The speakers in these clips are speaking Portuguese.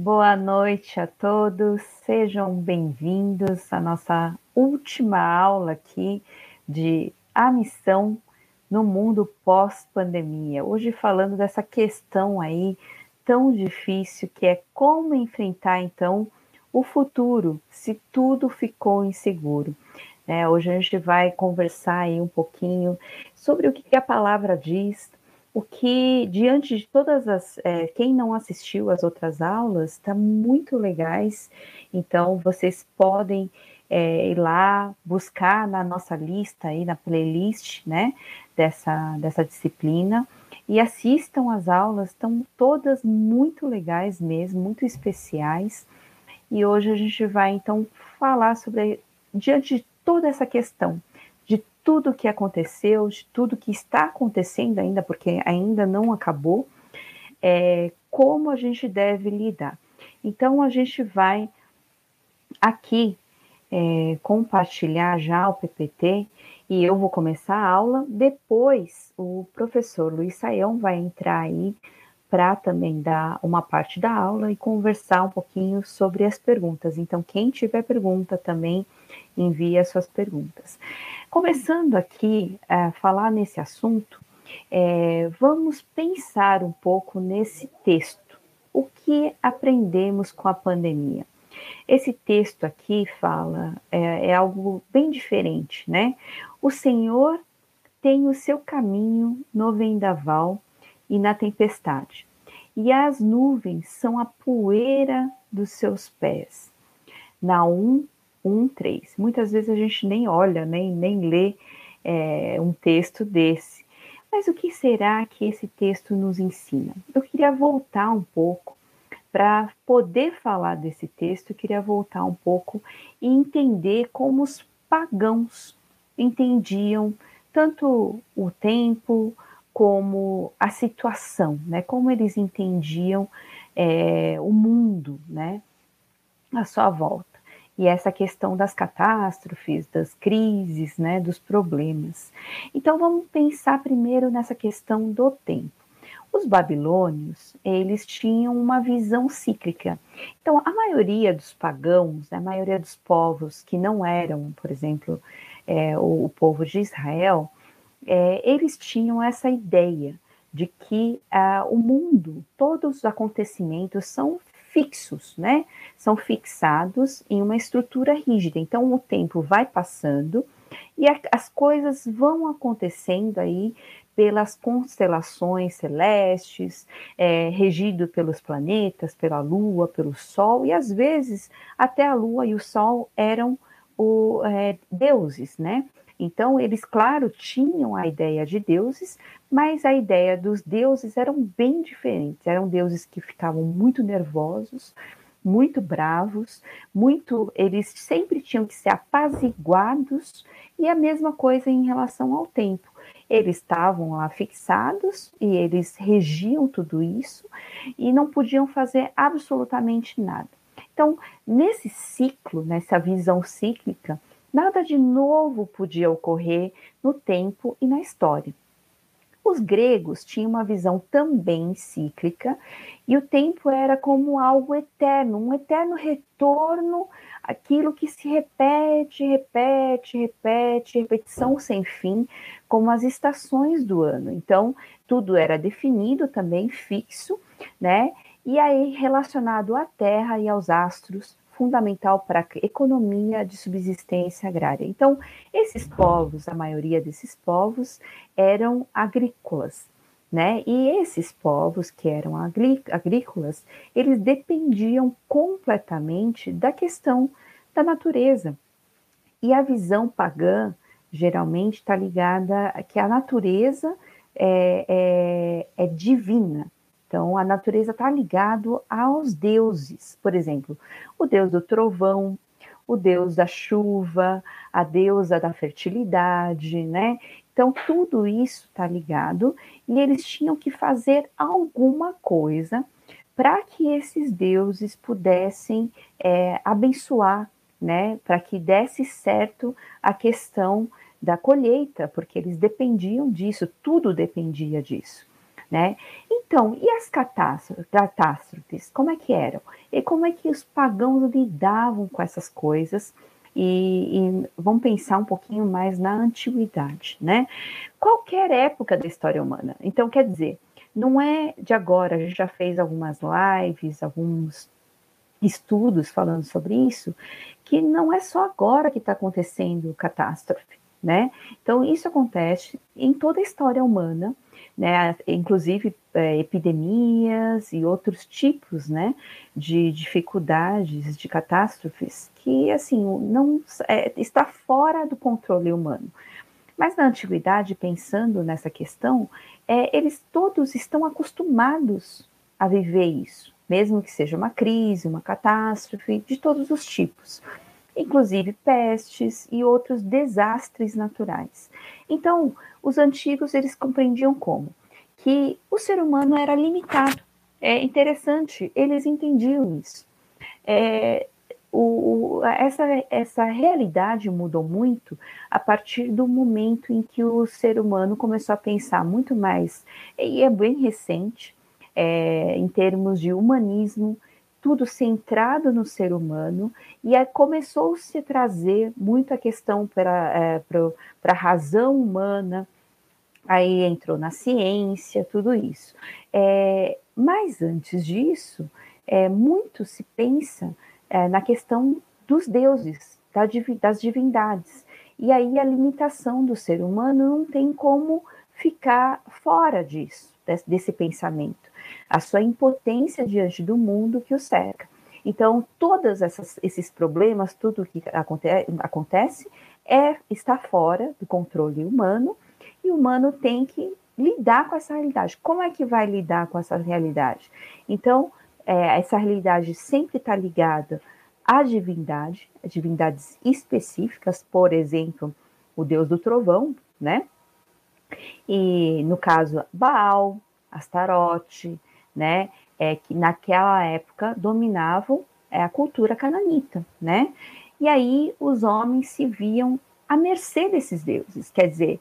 Boa noite a todos, sejam bem-vindos à nossa última aula aqui de A Missão no Mundo Pós-Pandemia. Hoje falando dessa questão aí tão difícil que é como enfrentar então o futuro se tudo ficou inseguro. É, hoje a gente vai conversar aí um pouquinho sobre o que a palavra diz, o que, diante de todas as. É, quem não assistiu às outras aulas, está muito legais, então vocês podem é, ir lá buscar na nossa lista, aí na playlist, né, dessa, dessa disciplina, e assistam às aulas, estão todas muito legais mesmo, muito especiais, e hoje a gente vai então falar sobre, diante de toda essa questão, tudo que aconteceu, de tudo que está acontecendo ainda, porque ainda não acabou, é, como a gente deve lidar. Então, a gente vai aqui é, compartilhar já o PPT e eu vou começar a aula. Depois, o professor Luiz Saião vai entrar aí para também dar uma parte da aula e conversar um pouquinho sobre as perguntas. Então, quem tiver pergunta também, envie as suas perguntas. Começando aqui a falar nesse assunto, é, vamos pensar um pouco nesse texto. O que aprendemos com a pandemia? Esse texto aqui fala, é, é algo bem diferente, né? O Senhor tem o seu caminho no vendaval e na tempestade, e as nuvens são a poeira dos seus pés. Naum 1, 3. Muitas vezes a gente nem olha, nem, nem lê é, um texto desse. Mas o que será que esse texto nos ensina? Eu queria voltar um pouco para poder falar desse texto, eu queria voltar um pouco e entender como os pagãos entendiam tanto o tempo como a situação, né? Como eles entendiam é, o mundo, né? À sua volta e essa questão das catástrofes, das crises, né, dos problemas. Então vamos pensar primeiro nessa questão do tempo. Os babilônios, eles tinham uma visão cíclica. Então, a maioria dos pagãos, a maioria dos povos que não eram, por exemplo, é, o, o, povo de Israel, é, eles tinham essa ideia de que ah, o mundo, todos os acontecimentos são fixos, né? São fixados em uma estrutura rígida. Então o tempo vai passando e a, as coisas vão acontecendo aí pelas constelações celestes, é, regido pelos planetas, pela Lua, pelo Sol, e às vezes até a Lua e o Sol eram o, é, deuses, né? Então, eles, claro, tinham a ideia de deuses, mas a ideia dos deuses eram bem diferentes. Eram deuses que ficavam muito nervosos, muito bravos, muito. Eles sempre tinham que ser apaziguados, e a mesma coisa em relação ao tempo. Eles estavam lá fixados e eles regiam tudo isso e não podiam fazer absolutamente nada. Então, nesse ciclo, nessa visão cíclica, Nada de novo podia ocorrer no tempo e na história. Os gregos tinham uma visão também cíclica e o tempo era como algo eterno, um eterno retorno, aquilo que se repete, repete, repete, repetição sem fim, como as estações do ano. Então, tudo era definido também, fixo, né? E aí relacionado à Terra e aos astros, fundamental para a economia de subsistência agrária. Então, esses povos, a maioria desses povos, eram agrícolas. Né? E esses povos que eram agrícolas, eles dependiam completamente da questão da natureza. E a visão pagã geralmente está ligada a que a natureza é, é, é divina, então, a natureza está ligado aos deuses, por exemplo, o deus do trovão, o deus da chuva, a deusa da fertilidade, né? Então, tudo isso está ligado e eles tinham que fazer alguma coisa para que esses deuses pudessem é, abençoar, né? Para que desse certo a questão da colheita, porque eles dependiam disso, tudo dependia disso. Né? Então, e as catástrofes, como é que eram? E como é que os pagãos lidavam com essas coisas? E, e, vamos pensar um pouquinho mais na antiguidade, né? Qualquer época da história humana. Então, quer dizer, não é de agora, a gente já fez algumas lives, alguns estudos falando sobre isso, que não é só agora que está acontecendo catástrofe, né? Então, isso acontece em toda a história humana, né? Inclusive é, epidemias e outros tipos, né? De dificuldades, de catástrofes que, assim, não é, está fora do controle humano. Mas na antiguidade, pensando nessa questão, é, eles todos estão acostumados a viver isso, mesmo que seja uma crise, uma catástrofe, de todos os tipos, inclusive pestes e outros desastres naturais. Então, os antigos eles compreendiam como que o ser humano era limitado. É interessante, eles entendiam isso. É, o, essa, essa realidade mudou muito a partir do momento em que o ser humano começou a pensar muito mais, e é bem recente, é, em termos de humanismo, tudo centrado no ser humano, e aí começou -se a se trazer muito a questão para é, a razão humana, aí entrou na ciência, tudo isso. É, mas antes disso, é, muito se pensa é, na questão dos deuses, das divindades. E aí a limitação do ser humano não tem como ficar fora disso, desse, desse pensamento. A sua impotência diante do mundo que o cerca. Então, todos esses problemas, tudo que aconte, acontece, é, está fora do controle humano, e o humano tem que lidar com essa realidade. Como é que vai lidar com essa realidade? Então, é, essa realidade sempre está ligada à divindade, a divindades específicas, por exemplo, o deus do trovão, né? E no caso Baal, Astarote, né? É, que naquela época dominavam é, a cultura cananita, né? E aí os homens se viam à mercê desses deuses, quer dizer,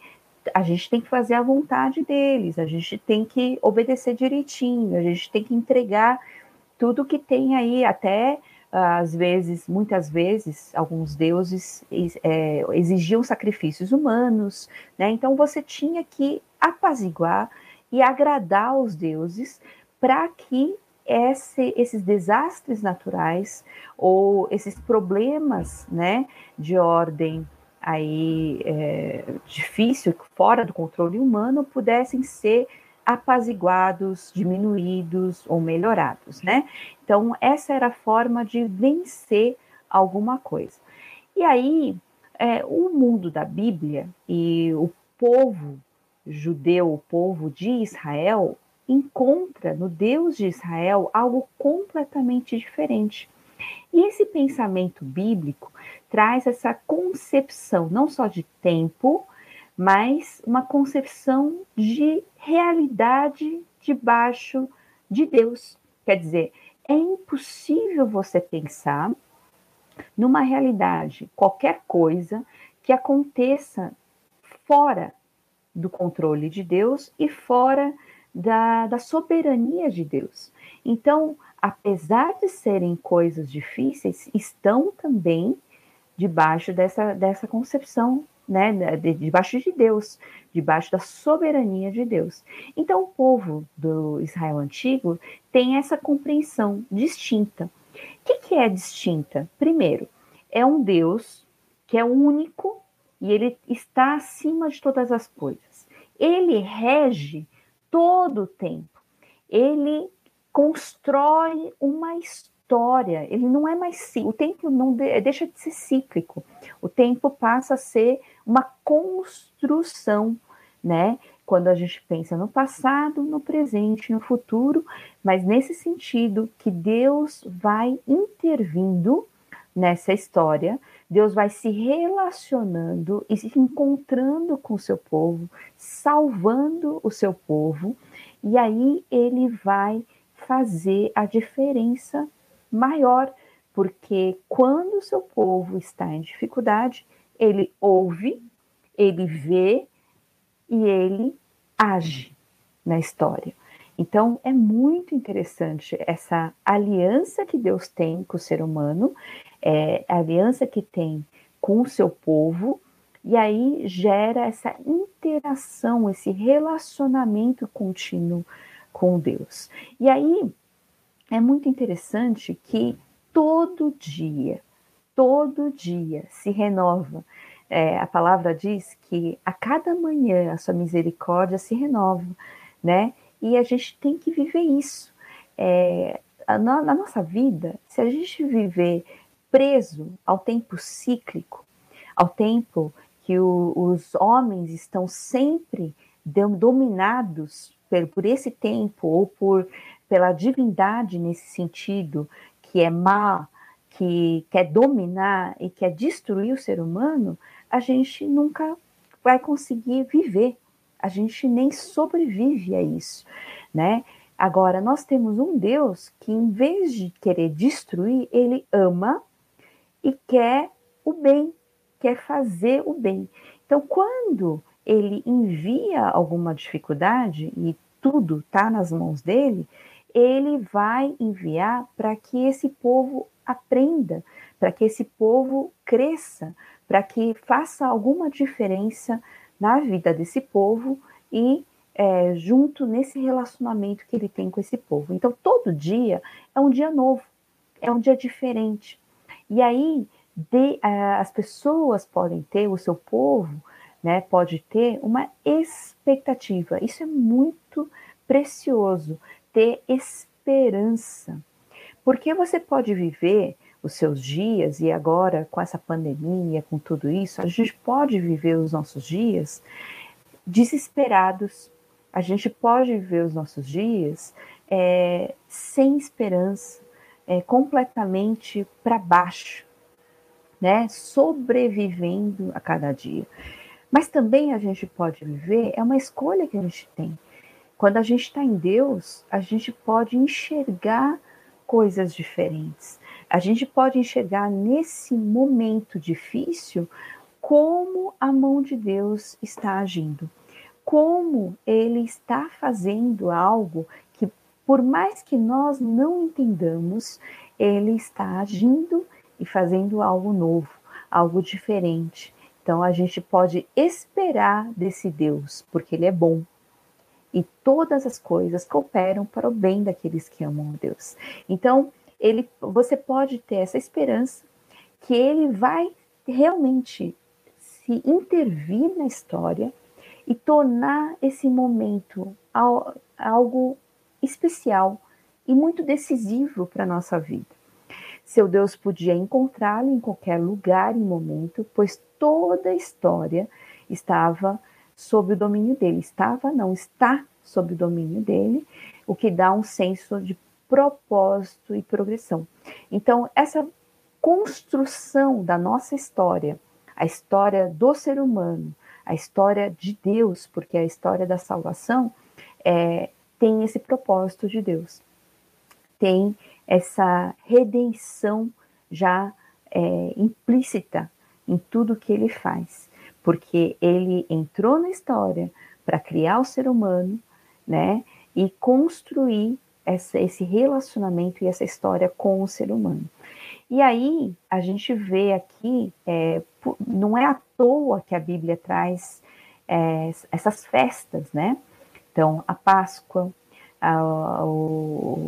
a gente tem que fazer a vontade deles, a gente tem que obedecer direitinho, a gente tem que entregar tudo que tem aí, até às vezes, muitas vezes, alguns deuses é, exigiam sacrifícios humanos, né? Então você tinha que apaziguar e agradar os deuses para que esse, esses desastres naturais ou esses problemas, né, de ordem aí é, difícil, fora do controle humano, pudessem ser apaziguados, diminuídos ou melhorados, né? Então, essa era a forma de vencer alguma coisa. E aí, é, o mundo da Bíblia e o povo judeu, o povo de Israel, encontra no Deus de Israel algo completamente diferente. E esse pensamento bíblico traz essa concepção não só de tempo, mas uma concepção de realidade debaixo de Deus. Quer dizer, é impossível você pensar numa realidade, qualquer coisa que aconteça fora do controle de Deus e fora da, da soberania de Deus. Então, apesar de serem coisas difíceis, estão também debaixo dessa, dessa concepção né, debaixo de Deus, debaixo da soberania de Deus. Então, o povo do Israel antigo tem essa compreensão distinta. O que, que é distinta? Primeiro, é um Deus que é único e ele está acima de todas as coisas. Ele rege todo o tempo. Ele constrói uma história ele não é mais o tempo não de, deixa de ser cíclico. O tempo passa a ser uma construção, né? Quando a gente pensa no passado, no presente, no futuro, mas nesse sentido que Deus vai intervindo nessa história, Deus vai se relacionando e se encontrando com o seu povo, salvando o seu povo, e aí ele vai fazer a diferença maior, porque quando o seu povo está em dificuldade, ele ouve, ele vê e ele age. na história. Então, é muito interessante essa aliança que Deus tem com o ser humano, é, a aliança que tem com o seu povo, e aí gera essa interação, esse relacionamento contínuo com Deus. E aí é muito interessante que todo dia, todo dia se renova. É, a palavra diz que a cada manhã a sua misericórdia se renova, né? E a gente tem que viver isso. É, na, na nossa vida, se a gente viver preso ao tempo cíclico, ao tempo que o, os homens estão sempre dominados por, por esse tempo ou por pela divindade nesse sentido que é má, que quer dominar e quer destruir o ser humano, a gente nunca vai conseguir viver. A gente nem sobrevive a isso, né? Agora, nós temos um Deus que, em vez de querer destruir, ele ama e quer o bem, quer fazer o bem. Então, quando ele envia alguma dificuldade e tudo está nas mãos dele, ele vai enviar para que esse povo aprenda, para que esse povo cresça, para que faça alguma diferença na vida desse povo e é, junto nesse relacionamento que ele tem com esse povo. Então, todo dia é um dia novo, é um dia diferente. E aí, de, uh, as pessoas podem ter, o seu povo, né, pode ter uma expectativa. Isso é muito precioso, ter esperança. Porque você pode viver os seus dias, e agora com essa pandemia, com tudo isso, a gente pode viver os nossos dias desesperados, a gente pode viver os nossos dias é, sem esperança, é, completamente para baixo, né? Sobrevivendo a cada dia. Mas também a gente pode viver, é uma escolha que a gente tem. Quando a gente está em Deus, a gente pode enxergar coisas diferentes. A gente pode enxergar nesse momento difícil como a mão de Deus está agindo, como ele está fazendo algo por mais que nós não entendamos, ele está agindo e fazendo algo novo, algo diferente. Então a gente pode esperar desse Deus, porque ele é bom, e todas as coisas cooperam para o bem daqueles que amam a Deus. Então, ele, você pode ter essa esperança que ele vai realmente se intervir na história e tornar esse momento algo especial e muito decisivo para a nossa vida. Seu Deus podia encontrá-lo em qualquer lugar e momento, pois toda a história estava sob o domínio dele. Estava, não está sob o domínio dele, o que dá um senso de propósito e progressão. Então, essa construção da nossa história, a história do ser humano, a história de Deus, porque a história da salvação é, tem esse propósito de Deus, tem essa redenção já é, implícita em tudo que ele faz porque ele entrou na história para criar o ser humano, né, e construir essa, esse relacionamento e essa história com o ser humano. E aí a gente vê aqui, é, não é à toa que a Bíblia traz é, essas festas, né? Então, a Páscoa, a,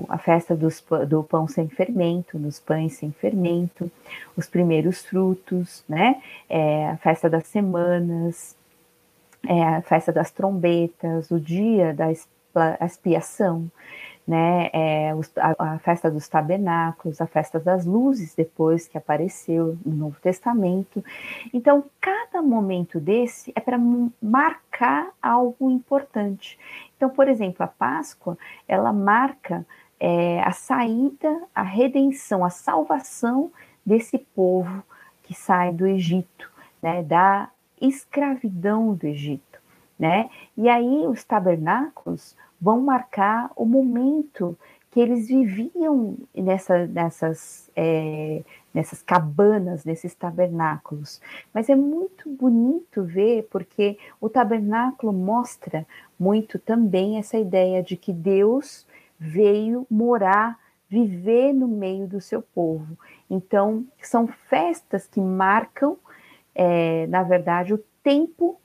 a festa dos, do pão sem fermento, dos pães sem fermento, os primeiros frutos, né? É, a festa das semanas, é, a festa das trombetas, o dia da expiação, né? É, a, a, festa dos tabernáculos, a festa das luzes, depois que apareceu no Novo Testamento. Então, cada momento desse é para marcar algo importante. Então, por exemplo, a Páscoa, ela marca é, a saída, a redenção, a salvação desse povo que sai do Egito, né? Da escravidão do Egito, né? E aí os tabernáculos vão marcar o momento que eles viviam nessa, nessas, é, nessas cabanas, nesses tabernáculos. Mas é muito bonito ver, porque o tabernáculo mostra muito também essa ideia de que Deus veio morar, viver no meio do seu povo. Então, são festas que marcam, é, na verdade, o tempo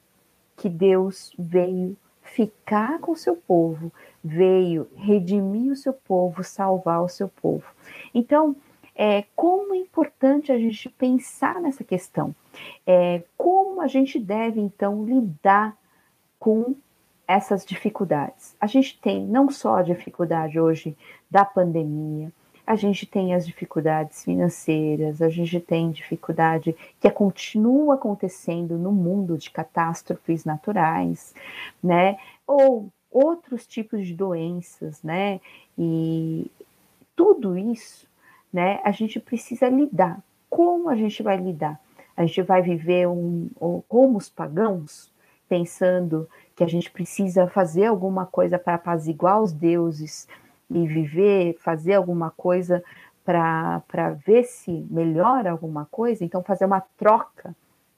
que Deus veio ficar com o seu povo, veio redimir o seu povo, salvar o seu povo. Então, é, como é importante a gente pensar nessa questão. É, como a gente deve, então, lidar com essas dificuldades. A gente tem não só a dificuldade hoje da pandemia, a gente tem as dificuldades financeiras, a gente tem dificuldade que continua acontecendo no mundo de catástrofes naturais, né? Ou outros tipos de doenças, né? E tudo isso, né? A gente precisa lidar. Como a gente vai lidar? A gente vai viver um, como os pagãos, pensando que a gente precisa fazer alguma coisa para apaziguar os deuses e viver, fazer alguma coisa para ver se melhora alguma coisa, então fazer uma troca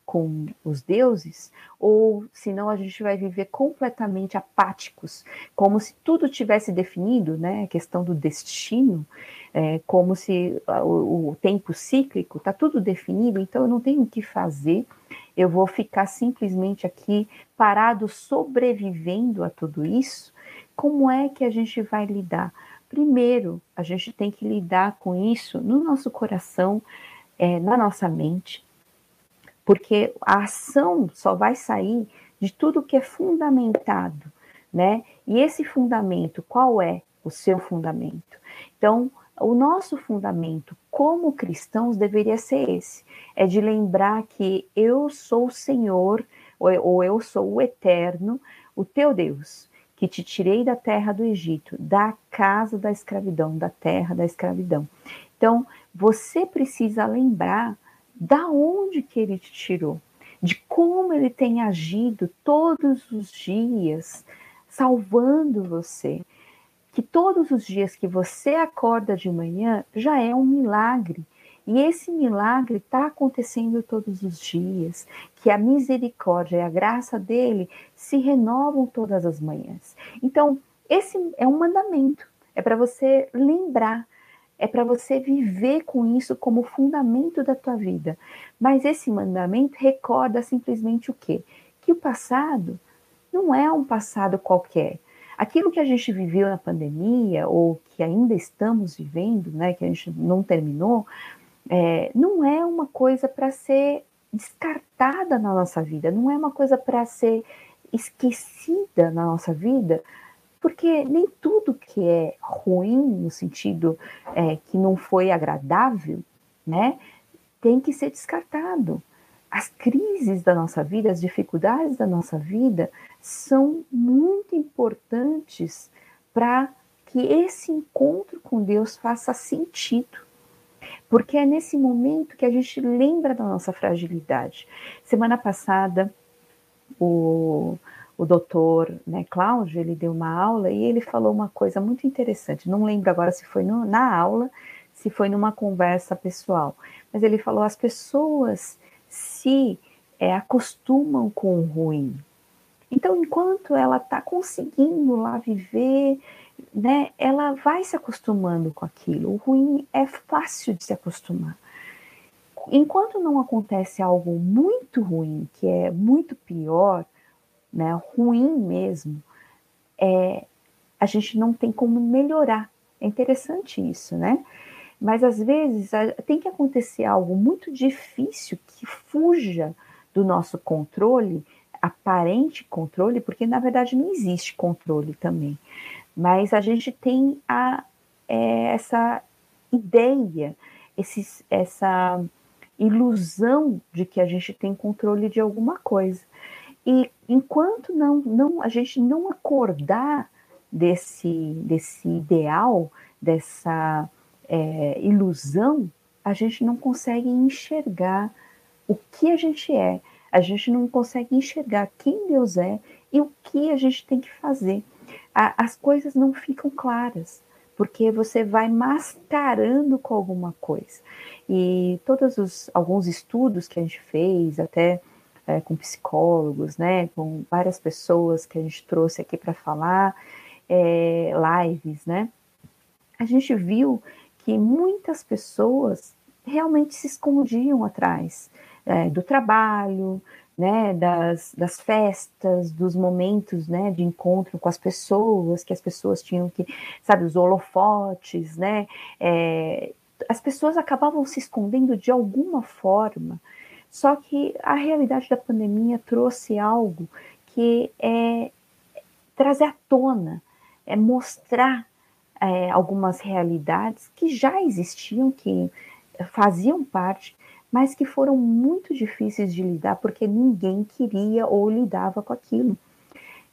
com os deuses, ou senão a gente vai viver completamente apáticos, como se tudo tivesse definido, né? A questão do destino, é, como se o, o tempo cíclico está tudo definido, então eu não tenho o que fazer, eu vou ficar simplesmente aqui parado, sobrevivendo a tudo isso. Como é que a gente vai lidar? Primeiro, a gente tem que lidar com isso no nosso coração, é, na nossa mente, porque a ação só vai sair de tudo que é fundamentado, né? E esse fundamento, qual é o seu fundamento? Então, o nosso fundamento como cristãos deveria ser esse: é de lembrar que eu sou o Senhor, ou eu sou o Eterno, o teu Deus, que te tirei da terra do Egito, da casa da escravidão, da terra da escravidão. Então, você precisa lembrar da onde que ele te tirou, de como ele tem agido todos os dias, salvando você. Que todos os dias que você acorda de manhã já é um milagre. E esse milagre está acontecendo todos os dias, que a misericórdia e a graça dele se renovam todas as manhãs. Então, esse é um mandamento, é para você lembrar é para você viver com isso como fundamento da tua vida. Mas esse mandamento recorda simplesmente o quê? Que o passado não é um passado qualquer. Aquilo que a gente viveu na pandemia, ou que ainda estamos vivendo, né, que a gente não terminou, é, não é uma coisa para ser descartada na nossa vida, não é uma coisa para ser esquecida na nossa vida, porque nem tudo que é ruim, no sentido é, que não foi agradável, né, tem que ser descartado. As crises da nossa vida, as dificuldades da nossa vida são muito importantes para que esse encontro com Deus faça sentido. Porque é nesse momento que a gente lembra da nossa fragilidade. Semana passada, o, o doutor né, Cláudio, ele deu uma aula e ele falou uma coisa muito interessante. Não lembro agora se foi no, na aula, se foi numa conversa pessoal, mas ele falou: as pessoas se é, acostumam com o ruim. Então, enquanto ela está conseguindo lá viver, né, ela vai se acostumando com aquilo. O ruim é fácil de se acostumar. Enquanto não acontece algo muito ruim, que é muito pior, né, ruim mesmo, é, a gente não tem como melhorar. É interessante isso, né? Mas às vezes tem que acontecer algo muito difícil que fuja do nosso controle, aparente controle, porque na verdade não existe controle também. Mas a gente tem a, é, essa ideia, esse, essa ilusão de que a gente tem controle de alguma coisa. E enquanto não, não a gente não acordar desse, desse ideal, dessa é, ilusão, a gente não consegue enxergar o que a gente é, a gente não consegue enxergar quem Deus é e o que a gente tem que fazer. A, as coisas não ficam claras, porque você vai mascarando com alguma coisa. E todos os alguns estudos que a gente fez, até é, com psicólogos, né, com várias pessoas que a gente trouxe aqui para falar, é, lives, né, a gente viu que muitas pessoas realmente se escondiam atrás é, do trabalho, né, das, das festas, dos momentos, né, de encontro com as pessoas, que as pessoas tinham que, sabe, os holofotes, né, é, as pessoas acabavam se escondendo de alguma forma, só que a realidade da pandemia trouxe algo que é trazer à tona, é mostrar é, algumas realidades que já existiam, que faziam parte mas que foram muito difíceis de lidar porque ninguém queria ou lidava com aquilo.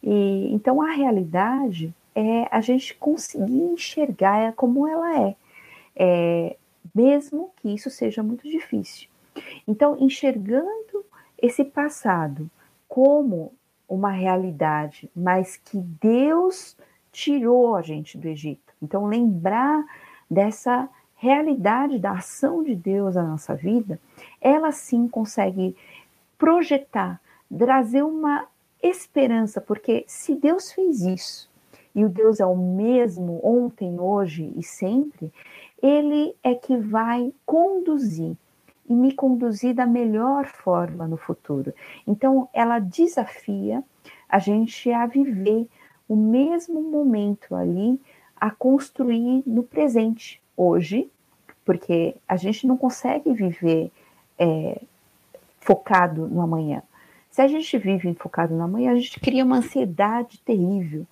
E, então a realidade é a gente conseguir enxergar como ela é, é, mesmo que isso seja muito difícil. Então, enxergando esse passado como uma realidade, mas que Deus tirou a gente do Egito. Então, lembrar dessa realidade da ação de Deus na nossa vida, ela sim consegue projetar, trazer uma esperança, porque se Deus fez isso, e o Deus é o mesmo ontem, hoje e sempre, ele é que vai conduzir e me conduzir da melhor forma no futuro. Então, ela desafia a gente a viver o mesmo momento ali, a construir no presente, hoje, porque a gente não consegue viver é, focado no amanhã. Se a gente vive focado no amanhã, a gente cria uma ansiedade terrível.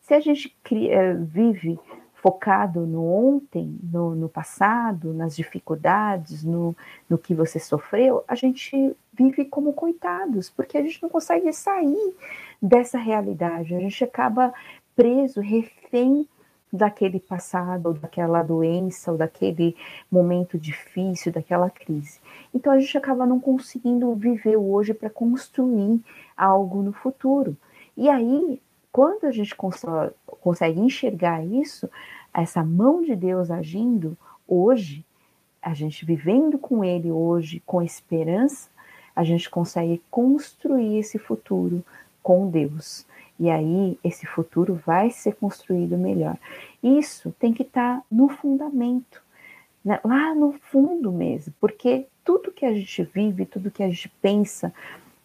Se a gente cria, é, vive focado no ontem, no, no, passado, nas dificuldades, no, no que você sofreu, a gente vive como coitados, porque a gente não consegue sair dessa realidade. A gente acaba preso, refém daquele passado, ou daquela doença, ou daquele momento difícil, daquela crise. Então a gente acaba não conseguindo viver hoje para construir algo no futuro. E aí, quando a gente consegue enxergar isso, essa mão de Deus agindo hoje, a gente vivendo com Ele hoje, com esperança, a gente consegue construir esse futuro com Deus. E aí esse futuro vai ser construído melhor. Isso tem que estar tá no fundamento, né? lá no fundo mesmo, porque tudo que a gente vive, tudo que a gente pensa,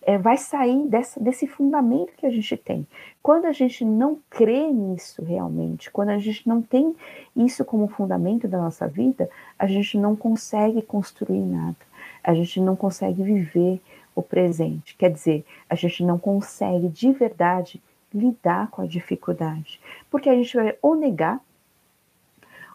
é, vai sair dessa, desse fundamento que a gente tem. Quando a gente não crê nisso realmente, quando a gente não tem isso como fundamento da nossa vida, a gente não consegue construir nada, a gente não consegue viver o presente. Quer dizer, a gente não consegue de verdade lidar com a dificuldade. Porque a gente vai ou negar,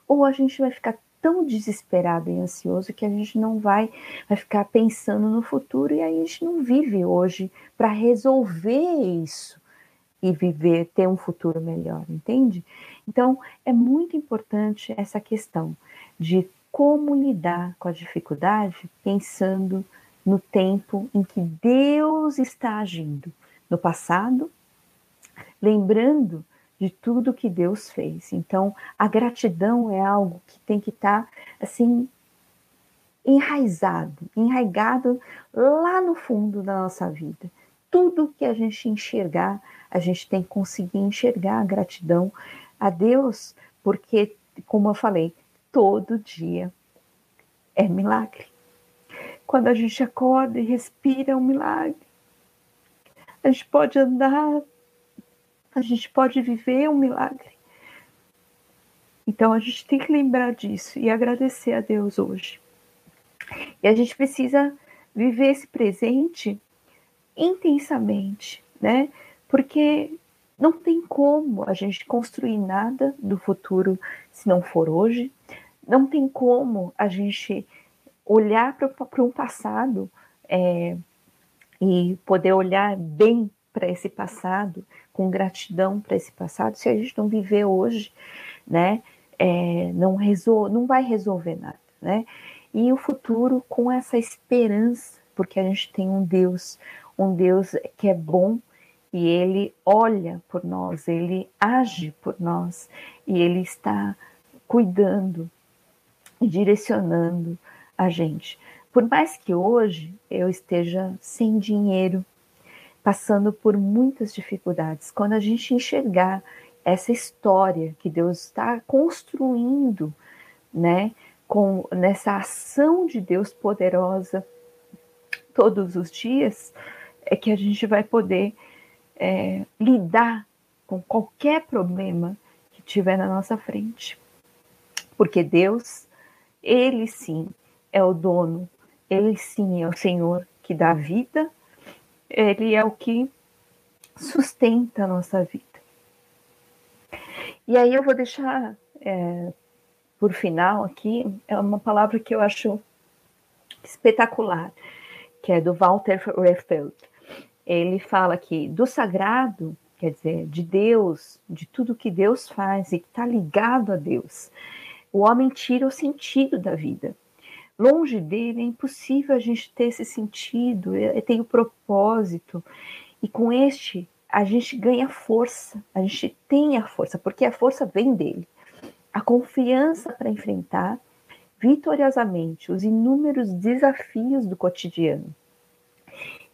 ou a gente vai ficar tão desesperado e ansioso que a gente não vai, vai ficar pensando no futuro e aí a gente não vive hoje para resolver isso e viver, ter um futuro melhor, entende? Então, é muito importante essa questão de como lidar com a dificuldade pensando no tempo em que Deus está agindo, no passado lembrando de tudo que Deus fez. Então, a gratidão é algo que tem que estar tá, assim enraizado, enraigado lá no fundo da nossa vida. Tudo que a gente enxergar, a gente tem que conseguir enxergar a gratidão a Deus, porque, como eu falei, todo dia é milagre. Quando a gente acorda e respira, é um milagre. A gente pode andar a gente pode viver um milagre. Então a gente tem que lembrar disso e agradecer a Deus hoje. E a gente precisa viver esse presente intensamente, né? Porque não tem como a gente construir nada do futuro se não for hoje. Não tem como a gente olhar para um passado é, e poder olhar bem para esse passado, com gratidão para esse passado, se a gente não viver hoje, né, é, não, resol não vai resolver nada, né? E o futuro com essa esperança, porque a gente tem um Deus, um Deus que é bom e ele olha por nós, ele age por nós e ele está cuidando e direcionando a gente. por mais que hoje eu esteja sem dinheiro, passando por muitas dificuldades, quando a gente enxergar essa história que Deus está construindo, né, com nessa ação de Deus poderosa todos os dias, é que a gente vai poder é, lidar com qualquer problema que tiver na nossa frente. Porque Deus, Ele sim é o dono, Ele sim é o Senhor que dá vida ele é o que sustenta a nossa vida. E aí eu vou deixar é, por final aqui, é uma palavra que eu acho espetacular, que é do Walter Refeld. Ele fala que do sagrado, quer dizer, de Deus, de tudo que Deus faz e que está ligado a Deus, o homem tira o sentido da vida. Longe dele é impossível a gente ter esse sentido, é, é, tem o propósito. E com este, a gente ganha força, a gente tem a força, porque a força vem dele. A confiança para enfrentar vitoriosamente os inúmeros desafios do cotidiano.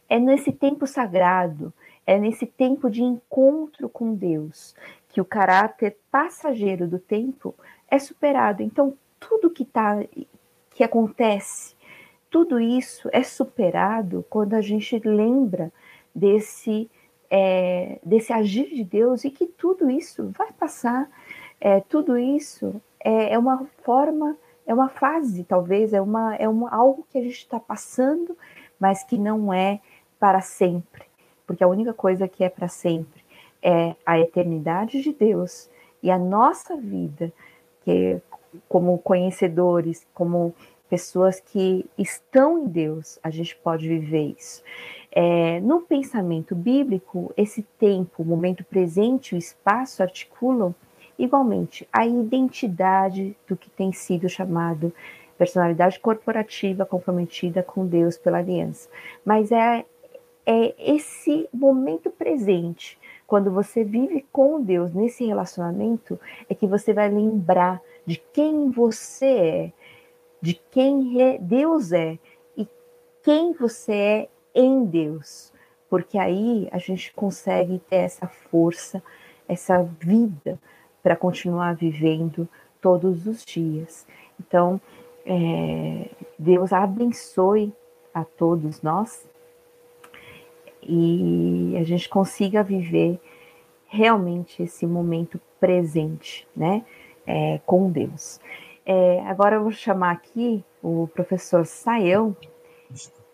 É nesse tempo sagrado, é nesse tempo de encontro com Deus, que o caráter passageiro do tempo é superado. Então, tudo que está que acontece. Tudo isso é superado quando a gente lembra desse, é, desse agir de Deus e que tudo isso vai passar. É, tudo isso é, é uma forma, é uma fase, talvez, é, uma, é uma, algo que a gente está passando, mas que não é para sempre. Porque a única coisa que é para sempre é a eternidade de Deus e a nossa vida, que como conhecedores, como pessoas que estão em Deus, a gente pode viver isso. É, no pensamento bíblico, esse tempo, o momento presente, o espaço articulam igualmente a identidade do que tem sido chamado personalidade corporativa comprometida com Deus pela aliança. Mas é, é esse momento presente, quando você vive com Deus nesse relacionamento, é que você vai lembrar de quem você é, de quem Deus é e quem você é em Deus, porque aí a gente consegue ter essa força, essa vida para continuar vivendo todos os dias. Então, é, Deus abençoe a todos nós e a gente consiga viver realmente esse momento presente, né, é, com Deus. É, agora eu vou chamar aqui o professor Saião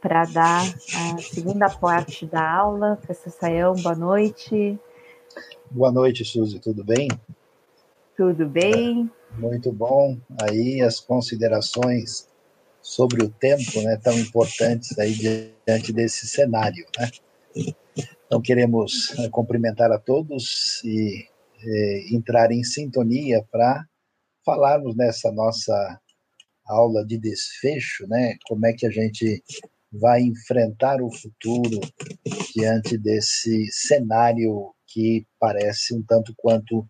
para dar a segunda parte da aula. Professor Saião, boa noite. Boa noite, Suzy, tudo bem? Tudo bem. É, muito bom. Aí as considerações sobre o tempo, né, tão importantes aí diante desse cenário, né? Então queremos cumprimentar a todos e é, entrar em sintonia para falarmos nessa nossa aula de desfecho, né? Como é que a gente vai enfrentar o futuro diante desse cenário que parece um tanto quanto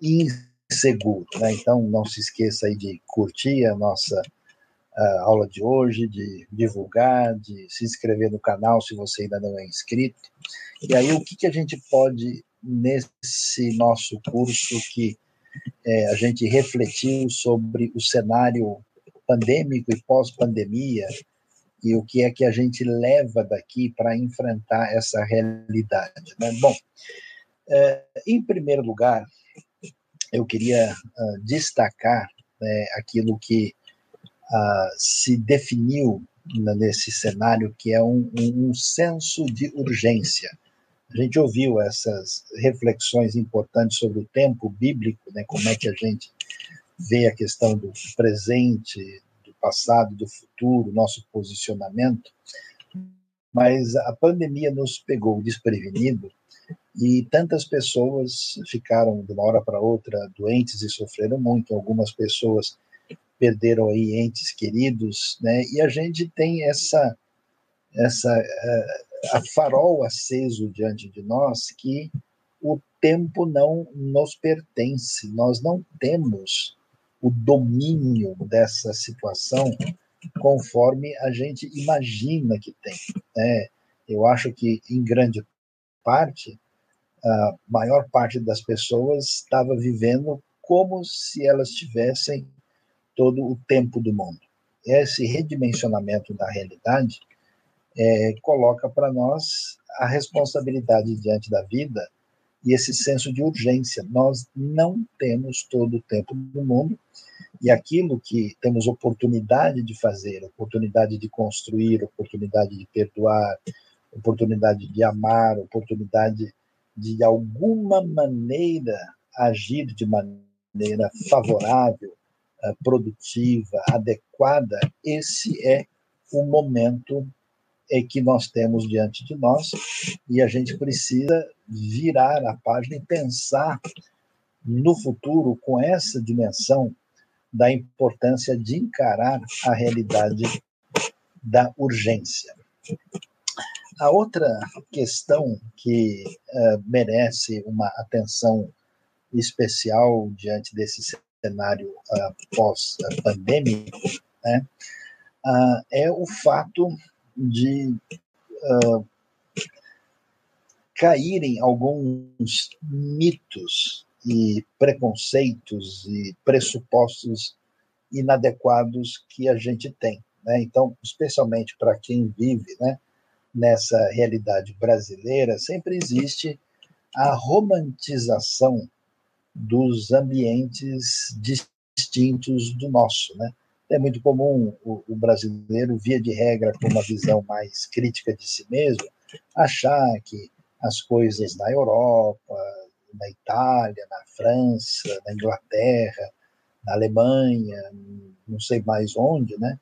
inseguro, né? Então não se esqueça aí de curtir a nossa aula de hoje, de divulgar, de se inscrever no canal se você ainda não é inscrito. E aí o que, que a gente pode nesse nosso curso que é, a gente refletiu sobre o cenário pandêmico e pós-pandemia e o que é que a gente leva daqui para enfrentar essa realidade. Né? Bom, é, em primeiro lugar, eu queria uh, destacar né, aquilo que uh, se definiu nesse cenário, que é um, um senso de urgência. A gente ouviu essas reflexões importantes sobre o tempo bíblico, né, como é que a gente vê a questão do presente, do passado, do futuro, nosso posicionamento. Mas a pandemia nos pegou desprevenido e tantas pessoas ficaram de uma hora para outra doentes e sofreram muito. Algumas pessoas perderam aí entes queridos, né? E a gente tem essa essa uh, a farol aceso diante de nós que o tempo não nos pertence, nós não temos o domínio dessa situação conforme a gente imagina que tem. Né? Eu acho que, em grande parte, a maior parte das pessoas estava vivendo como se elas tivessem todo o tempo do mundo. Esse redimensionamento da realidade é, coloca para nós a responsabilidade diante da vida e esse senso de urgência. Nós não temos todo o tempo do mundo e aquilo que temos oportunidade de fazer, oportunidade de construir, oportunidade de perdoar, oportunidade de amar, oportunidade de, de alguma maneira agir de maneira favorável, eh, produtiva, adequada, esse é o momento é que nós temos diante de nós e a gente precisa virar a página e pensar no futuro com essa dimensão da importância de encarar a realidade da urgência. A outra questão que uh, merece uma atenção especial diante desse cenário uh, pós-pandêmico né, uh, é o fato de caírem alguns mitos e preconceitos e pressupostos inadequados que a gente tem. Né? Então, especialmente para quem vive né, nessa realidade brasileira, sempre existe a romantização dos ambientes distintos do nosso. Né? É muito comum o, o brasileiro, via de regra, com uma visão mais crítica de si mesmo, achar que as coisas na Europa, na Itália, na França, na Inglaterra, na Alemanha, não sei mais onde, né?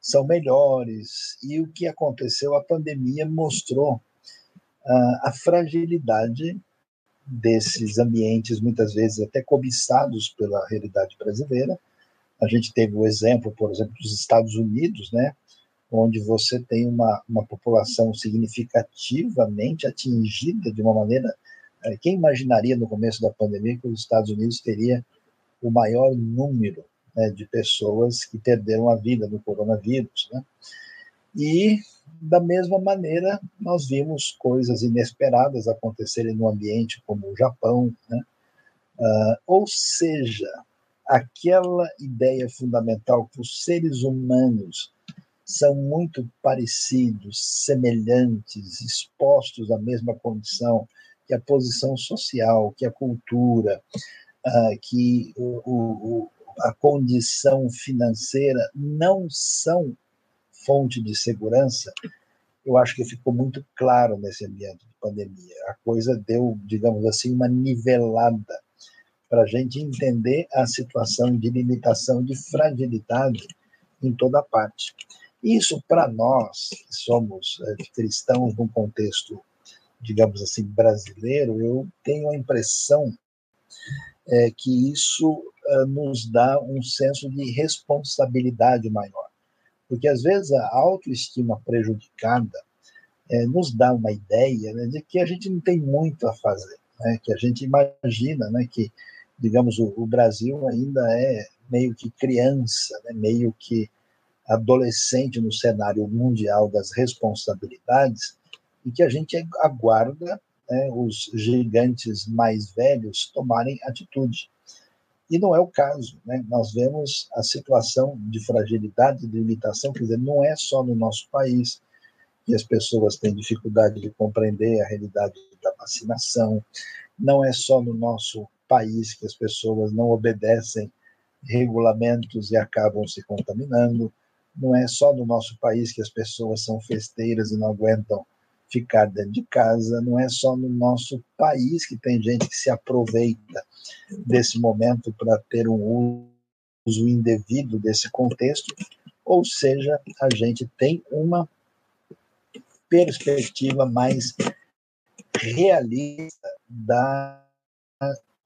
São melhores. E o que aconteceu? A pandemia mostrou uh, a fragilidade desses ambientes, muitas vezes até cobiçados pela realidade brasileira. A gente teve o exemplo, por exemplo, dos Estados Unidos, né? onde você tem uma, uma população significativamente atingida de uma maneira é, quem imaginaria no começo da pandemia que os Estados Unidos teria o maior número né, de pessoas que perderam a vida no coronavírus, né? E da mesma maneira nós vimos coisas inesperadas acontecerem no ambiente como o Japão, né? Uh, ou seja, aquela ideia fundamental que os seres humanos são muito parecidos, semelhantes, expostos à mesma condição, que a posição social, que a cultura, uh, que o, o, a condição financeira não são fonte de segurança, eu acho que ficou muito claro nesse ambiente de pandemia. A coisa deu, digamos assim, uma nivelada para a gente entender a situação de limitação, de fragilidade em toda parte. Isso, para nós, que somos é, cristãos num contexto digamos assim, brasileiro, eu tenho a impressão é, que isso é, nos dá um senso de responsabilidade maior. Porque às vezes a autoestima prejudicada é, nos dá uma ideia né, de que a gente não tem muito a fazer, né, que a gente imagina né, que, digamos, o, o Brasil ainda é meio que criança, né, meio que adolescente no cenário mundial das responsabilidades, e que a gente aguarda né, os gigantes mais velhos tomarem atitude. E não é o caso. Né? Nós vemos a situação de fragilidade, de limitação, quer dizer, não é só no nosso país que as pessoas têm dificuldade de compreender a realidade da vacinação, não é só no nosso país que as pessoas não obedecem regulamentos e acabam se contaminando, não é só no nosso país que as pessoas são festeiras e não aguentam ficar dentro de casa, não é só no nosso país que tem gente que se aproveita desse momento para ter um uso indevido desse contexto, ou seja, a gente tem uma perspectiva mais realista da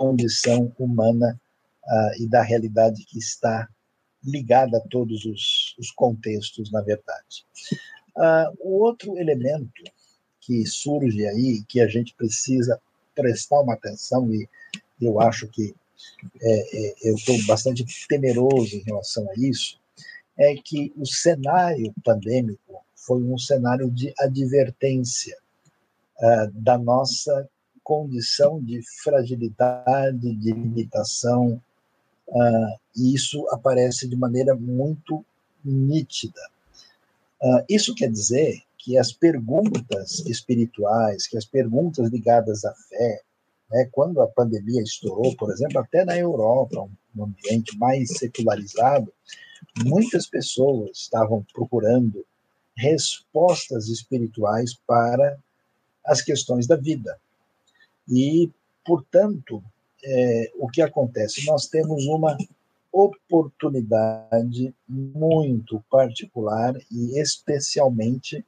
condição humana uh, e da realidade que está ligada a todos os, os contextos, na verdade. Uh, o outro elemento que surge aí, que a gente precisa prestar uma atenção, e eu acho que é, é, eu estou bastante temeroso em relação a isso, é que o cenário pandêmico foi um cenário de advertência uh, da nossa condição de fragilidade, de limitação, uh, e isso aparece de maneira muito nítida. Uh, isso quer dizer que as perguntas espirituais, que as perguntas ligadas à fé, né, quando a pandemia estourou, por exemplo, até na Europa, um ambiente mais secularizado, muitas pessoas estavam procurando respostas espirituais para as questões da vida. E, portanto, é, o que acontece? Nós temos uma oportunidade muito particular e especialmente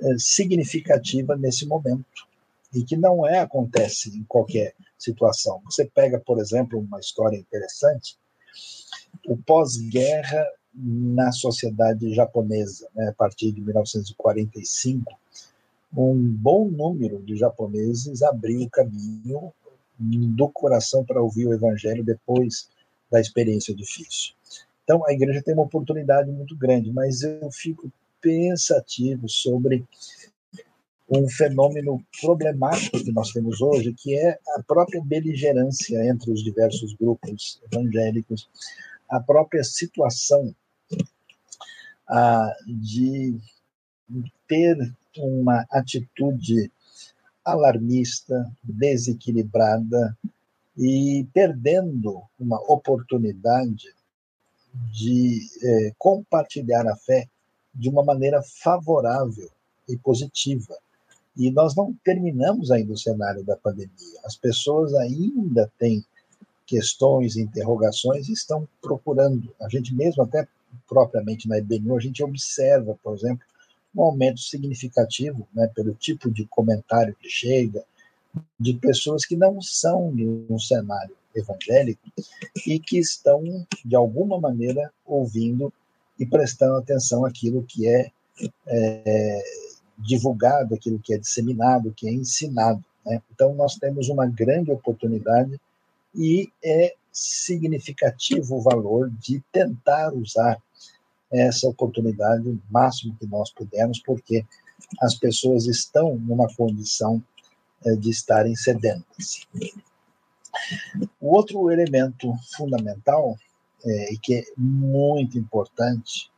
é, significativa nesse momento e que não é acontece em qualquer situação. Você pega, por exemplo, uma história interessante, o pós-guerra na sociedade japonesa, né, a partir de 1945, um bom número de japoneses abriu o caminho do coração para ouvir o evangelho depois da experiência difícil. Então, a igreja tem uma oportunidade muito grande, mas eu fico pensativo sobre um fenômeno problemático que nós temos hoje, que é a própria beligerância entre os diversos grupos evangélicos, a própria situação ah, de ter uma atitude alarmista, desequilibrada e perdendo uma oportunidade de eh, compartilhar a fé de uma maneira favorável e positiva. E nós não terminamos ainda o cenário da pandemia. As pessoas ainda têm questões, interrogações e estão procurando. A gente mesmo, até propriamente na IBNU, a gente observa, por exemplo, um aumento significativo, né, pelo tipo de comentário que chega, de pessoas que não são de um cenário evangélico e que estão, de alguma maneira, ouvindo e prestando atenção àquilo que é, é divulgado, aquilo que é disseminado, que é ensinado. Né? Então, nós temos uma grande oportunidade e é significativo o valor de tentar usar essa oportunidade o máximo que nós pudermos, porque as pessoas estão numa condição é, de estarem sedentas. O outro elemento fundamental é, e que é muito importante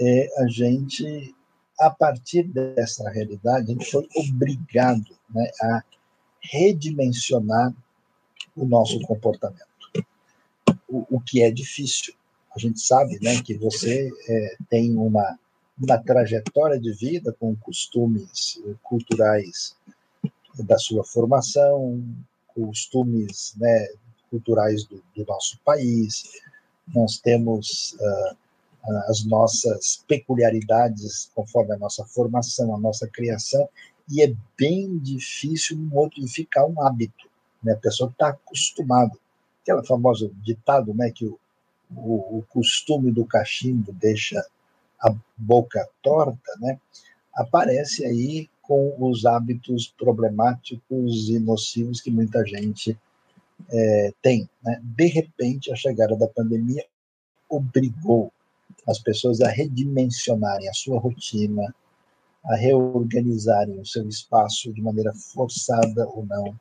é a gente, a partir dessa realidade, a gente foi obrigado né, a redimensionar o nosso comportamento, o, o que é difícil, a gente sabe né, que você é, tem uma, uma trajetória de vida com costumes culturais da sua formação, costumes né, culturais do, do, nosso país, nós temos uh, as nossas peculiaridades conforme a nossa formação, a nossa criação, e é bem difícil modificar um hábito. Né? A pessoa está acostumada. Aquela famosa ditado né, que o, o, o costume do cachimbo deixa a boca torta, né, aparece aí com os hábitos problemáticos e nocivos que muita gente é, tem. Né? De repente, a chegada da pandemia obrigou as pessoas a redimensionarem a sua rotina, a reorganizarem o seu espaço de maneira forçada ou não,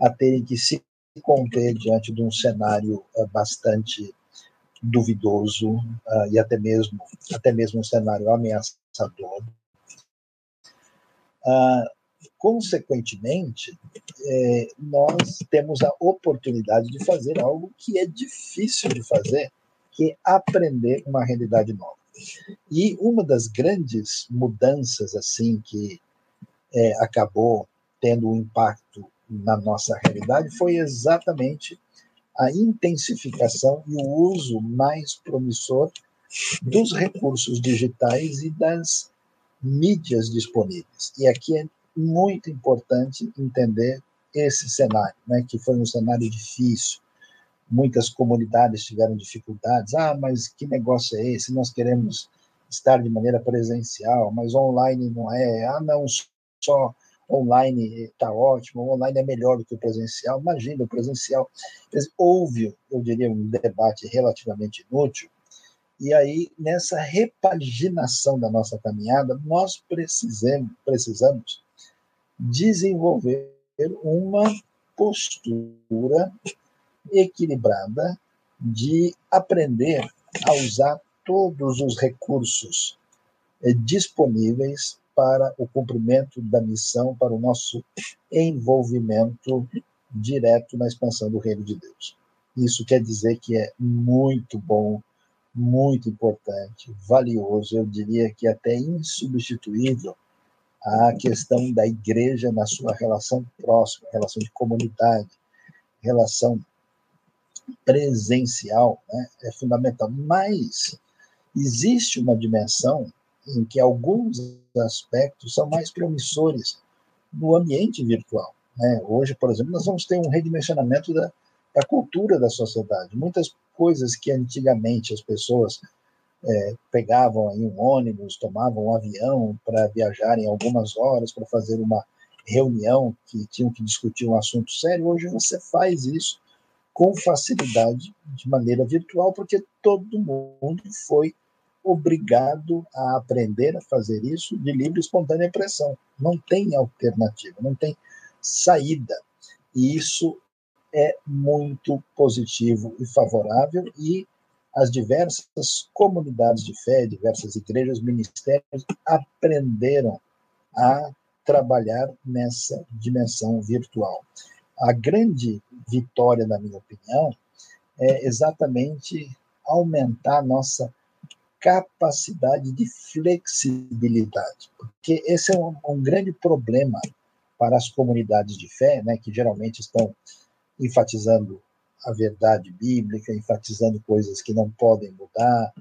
a terem que se conter diante de um cenário é, bastante duvidoso uh, e até mesmo até mesmo um cenário ameaçador. Uh, consequentemente, é, nós temos a oportunidade de fazer algo que é difícil de fazer, que é aprender uma realidade nova. E uma das grandes mudanças assim que é, acabou tendo um impacto na nossa realidade foi exatamente a intensificação e o uso mais promissor dos recursos digitais e das mídias disponíveis. E aqui é muito importante entender esse cenário, né, que foi um cenário difícil. Muitas comunidades tiveram dificuldades. Ah, mas que negócio é esse? Nós queremos estar de maneira presencial, mas online não é. Ah, não, só online está ótimo, online é melhor do que o presencial. Imagina, o presencial. Houve, eu diria, um debate relativamente inútil E aí, nessa repaginação da nossa caminhada, nós precisamos, precisamos desenvolver uma postura equilibrada de aprender a usar todos os recursos eh, disponíveis para o cumprimento da missão, para o nosso envolvimento direto na expansão do reino de Deus. Isso quer dizer que é muito bom, muito importante, valioso, eu diria que até insubstituível a questão da igreja na sua relação próxima, relação de comunidade, relação presencial, né, é fundamental. Mas existe uma dimensão em que alguns aspectos são mais promissores no ambiente virtual. Né? Hoje, por exemplo, nós vamos ter um redimensionamento da, da cultura da sociedade. Muitas coisas que antigamente as pessoas é, pegavam aí um ônibus, tomavam um avião para viajarem algumas horas para fazer uma reunião que tinham que discutir um assunto sério, hoje você faz isso com facilidade de maneira virtual, porque todo mundo foi obrigado a aprender a fazer isso de livre e espontânea pressão. Não tem alternativa, não tem saída. E isso é muito positivo e favorável e as diversas comunidades de fé, diversas igrejas, ministérios aprenderam a trabalhar nessa dimensão virtual. A grande vitória, na minha opinião, é exatamente aumentar nossa capacidade de flexibilidade, porque esse é um, um grande problema para as comunidades de fé, né, que geralmente estão enfatizando a verdade bíblica, enfatizando coisas que não podem mudar,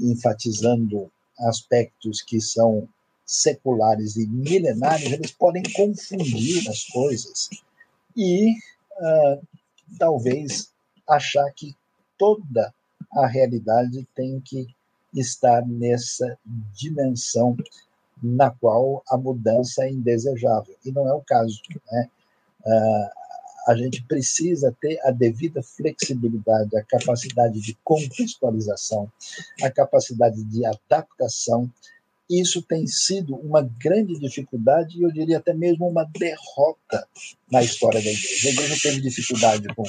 enfatizando aspectos que são seculares e milenares, eles podem confundir as coisas e uh, talvez achar que toda a realidade tem que estar nessa dimensão na qual a mudança é indesejável. E não é o caso. Né? Uh, a gente precisa ter a devida flexibilidade, a capacidade de contextualização, a capacidade de adaptação. Isso tem sido uma grande dificuldade e eu diria até mesmo uma derrota na história da igreja. A igreja teve dificuldade com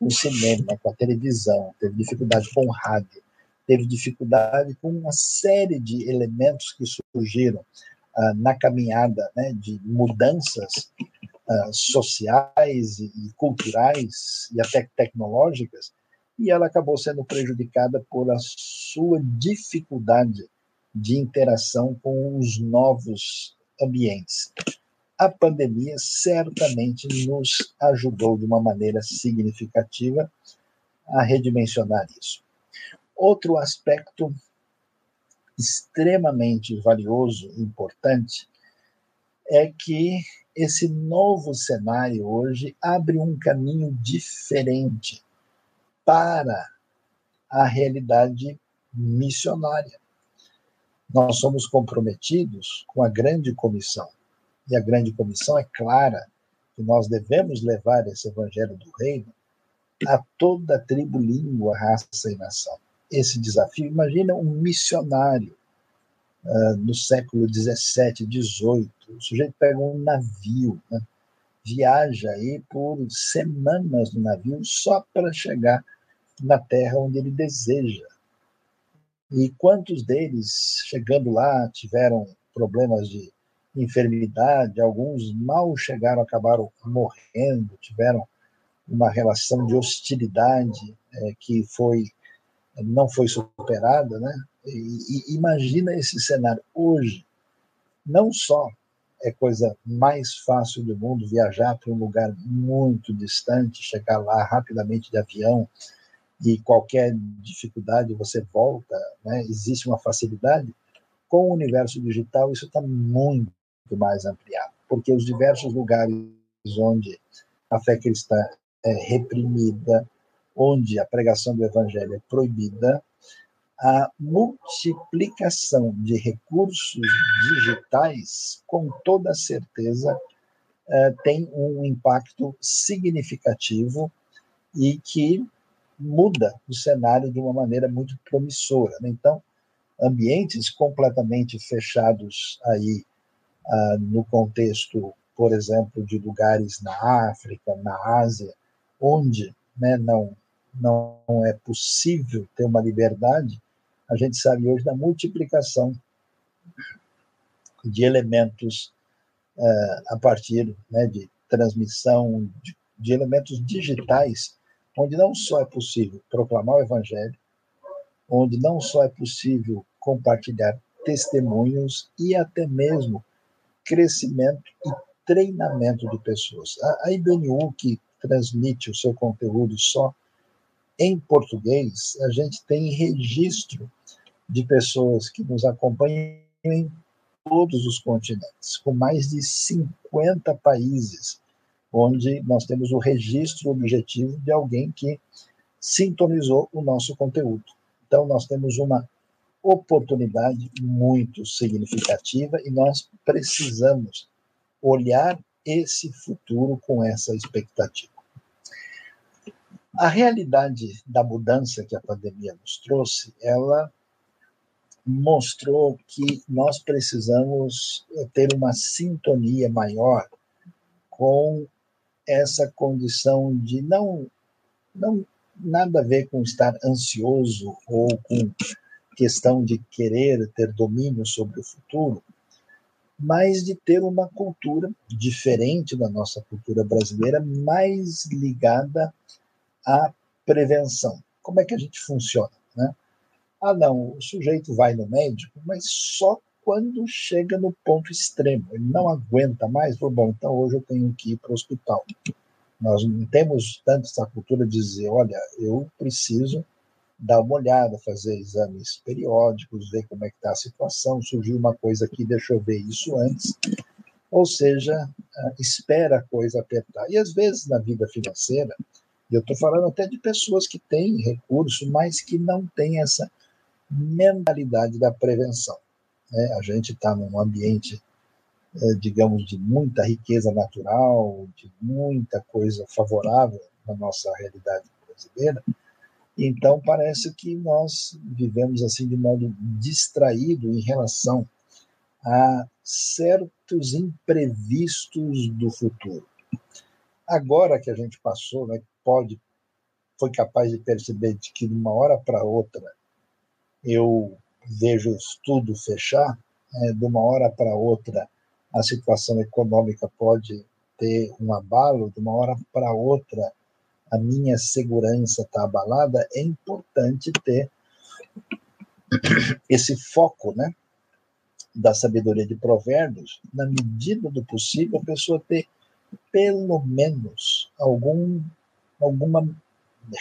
o cinema, com a televisão, teve dificuldade com o rádio, teve dificuldade com uma série de elementos que surgiram uh, na caminhada né, de mudanças uh, sociais e, e culturais e até tecnológicas, e ela acabou sendo prejudicada por a sua dificuldade de interação com os novos ambientes. A pandemia certamente nos ajudou de uma maneira significativa a redimensionar isso. Outro aspecto extremamente valioso e importante é que esse novo cenário hoje abre um caminho diferente para a realidade missionária. Nós somos comprometidos com a grande comissão. E a grande comissão é clara que nós devemos levar esse evangelho do reino a toda tribo, língua, raça e nação. Esse desafio, imagina um missionário uh, no século 17, 18, o sujeito pega um navio, né? viaja aí por semanas no navio só para chegar na terra onde ele deseja. E quantos deles, chegando lá, tiveram problemas de enfermidade, alguns mal chegaram, acabaram morrendo, tiveram uma relação de hostilidade é, que foi não foi superada, né? E, e imagina esse cenário hoje, não só é coisa mais fácil do mundo viajar para um lugar muito distante, chegar lá rapidamente de avião e qualquer dificuldade você volta, né? existe uma facilidade. Com o universo digital, isso está muito mais ampliado, porque os diversos lugares onde a fé cristã é reprimida, onde a pregação do evangelho é proibida, a multiplicação de recursos digitais, com toda certeza, eh, tem um impacto significativo e que muda o cenário de uma maneira muito promissora. Né? Então, ambientes completamente fechados aí ah, no contexto, por exemplo, de lugares na África, na Ásia, onde né, não não é possível ter uma liberdade, a gente sabe hoje da multiplicação de elementos uh, a partir né, de transmissão de, de elementos digitais, onde não só é possível proclamar o evangelho, onde não só é possível compartilhar testemunhos e até mesmo crescimento e treinamento de pessoas. A, a IBNU, que transmite o seu conteúdo só em português, a gente tem registro de pessoas que nos acompanham em todos os continentes, com mais de 50 países, onde nós temos o registro objetivo de alguém que sintonizou o nosso conteúdo. Então, nós temos uma oportunidade muito significativa e nós precisamos olhar esse futuro com essa expectativa. A realidade da mudança que a pandemia nos trouxe, ela mostrou que nós precisamos ter uma sintonia maior com essa condição de não não nada a ver com estar ansioso ou com questão de querer ter domínio sobre o futuro, mas de ter uma cultura diferente da nossa cultura brasileira, mais ligada a prevenção. Como é que a gente funciona? Né? Ah, não, o sujeito vai no médico, mas só quando chega no ponto extremo. Ele não aguenta mais, bom, então hoje eu tenho que ir para o hospital. Nós não temos tanto essa cultura de dizer, olha, eu preciso dar uma olhada, fazer exames periódicos, ver como é que está a situação, surgiu uma coisa aqui, deixa eu ver isso antes. Ou seja, ah, espera a coisa apertar. E às vezes na vida financeira, eu estou falando até de pessoas que têm recurso, mas que não têm essa mentalidade da prevenção. Né? A gente está num ambiente, é, digamos, de muita riqueza natural, de muita coisa favorável na nossa realidade brasileira. Então parece que nós vivemos assim de modo distraído em relação a certos imprevistos do futuro. Agora que a gente passou, né, pode foi capaz de perceber de que de uma hora para outra eu vejo tudo fechar, né, de uma hora para outra a situação econômica pode ter um abalo, de uma hora para outra a minha segurança está abalada, é importante ter esse foco, né, da sabedoria de provérbios, na medida do possível, a pessoa ter pelo menos algum alguma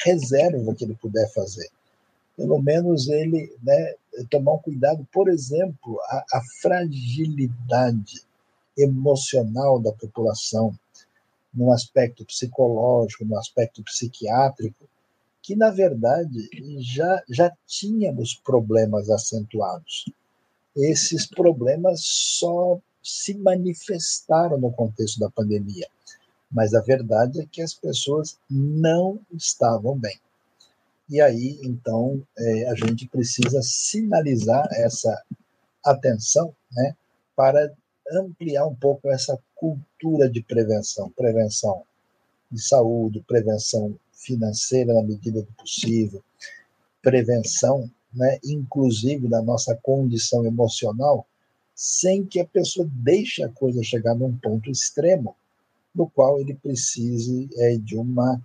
reserva que ele puder fazer. Pelo menos ele né, tomar um cuidado, por exemplo, a, a fragilidade emocional da população, no aspecto psicológico, no aspecto psiquiátrico, que na verdade já, já tínhamos problemas acentuados. Esses problemas só se manifestaram no contexto da pandemia mas a verdade é que as pessoas não estavam bem. E aí, então, é, a gente precisa sinalizar essa atenção né, para ampliar um pouco essa cultura de prevenção prevenção de saúde, prevenção financeira na medida do possível, prevenção, né, inclusive da nossa condição emocional, sem que a pessoa deixe a coisa chegar num ponto extremo no qual ele precise é, de uma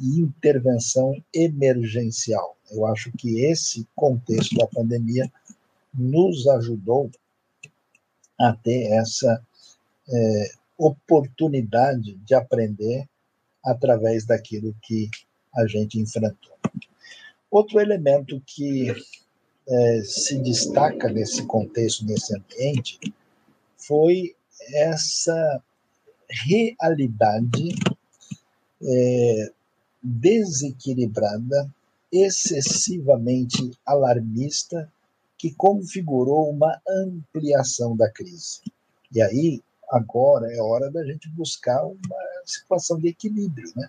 intervenção emergencial. Eu acho que esse contexto da pandemia nos ajudou a ter essa é, oportunidade de aprender através daquilo que a gente enfrentou. Outro elemento que é, se destaca nesse contexto, nesse ambiente, foi essa realidade é, desequilibrada, excessivamente alarmista, que configurou uma ampliação da crise. E aí, agora é hora da gente buscar uma situação de equilíbrio. Né?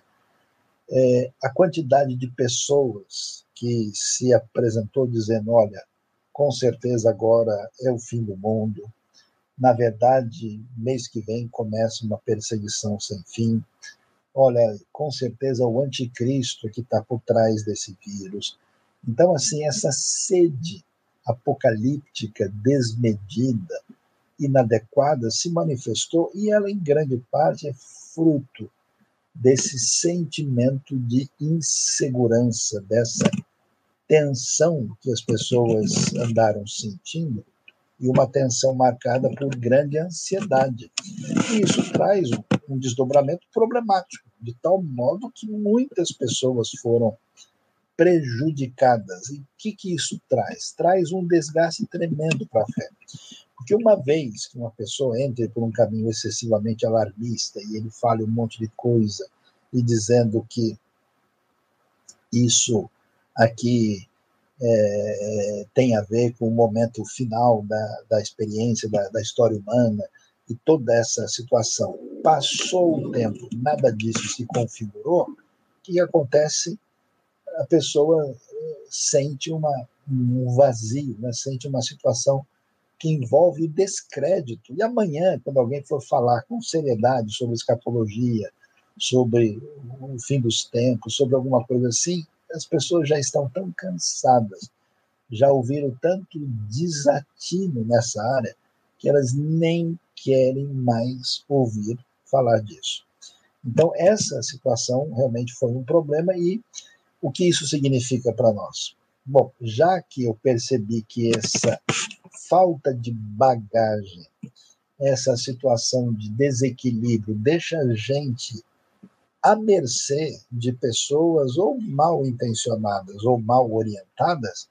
é, a quantidade de pessoas que se apresentou dizendo: olha, com certeza agora é o fim do mundo. Na verdade, mês que vem começa uma perseguição sem fim. Olha, com certeza o anticristo que está por trás desse vírus. Então, assim, essa sede apocalíptica desmedida, inadequada, se manifestou e ela, em grande parte, é fruto desse sentimento de insegurança, dessa tensão que as pessoas andaram sentindo e uma tensão marcada por grande ansiedade. E isso traz um desdobramento problemático, de tal modo que muitas pessoas foram prejudicadas. E o que, que isso traz? Traz um desgaste tremendo para a fé. Porque uma vez que uma pessoa entre por um caminho excessivamente alarmista e ele fale um monte de coisa e dizendo que isso aqui é, tem a ver com o momento final da, da experiência, da, da história humana e toda essa situação. Passou o tempo, nada disso se configurou, o que acontece? A pessoa sente uma, um vazio, né? sente uma situação que envolve descrédito. E amanhã, quando alguém for falar com seriedade sobre escatologia, sobre o fim dos tempos, sobre alguma coisa assim, as pessoas já estão tão cansadas, já ouviram tanto desatino nessa área, que elas nem querem mais ouvir falar disso. Então, essa situação realmente foi um problema e o que isso significa para nós? Bom, já que eu percebi que essa falta de bagagem, essa situação de desequilíbrio deixa a gente à mercê de pessoas ou mal intencionadas ou mal orientadas,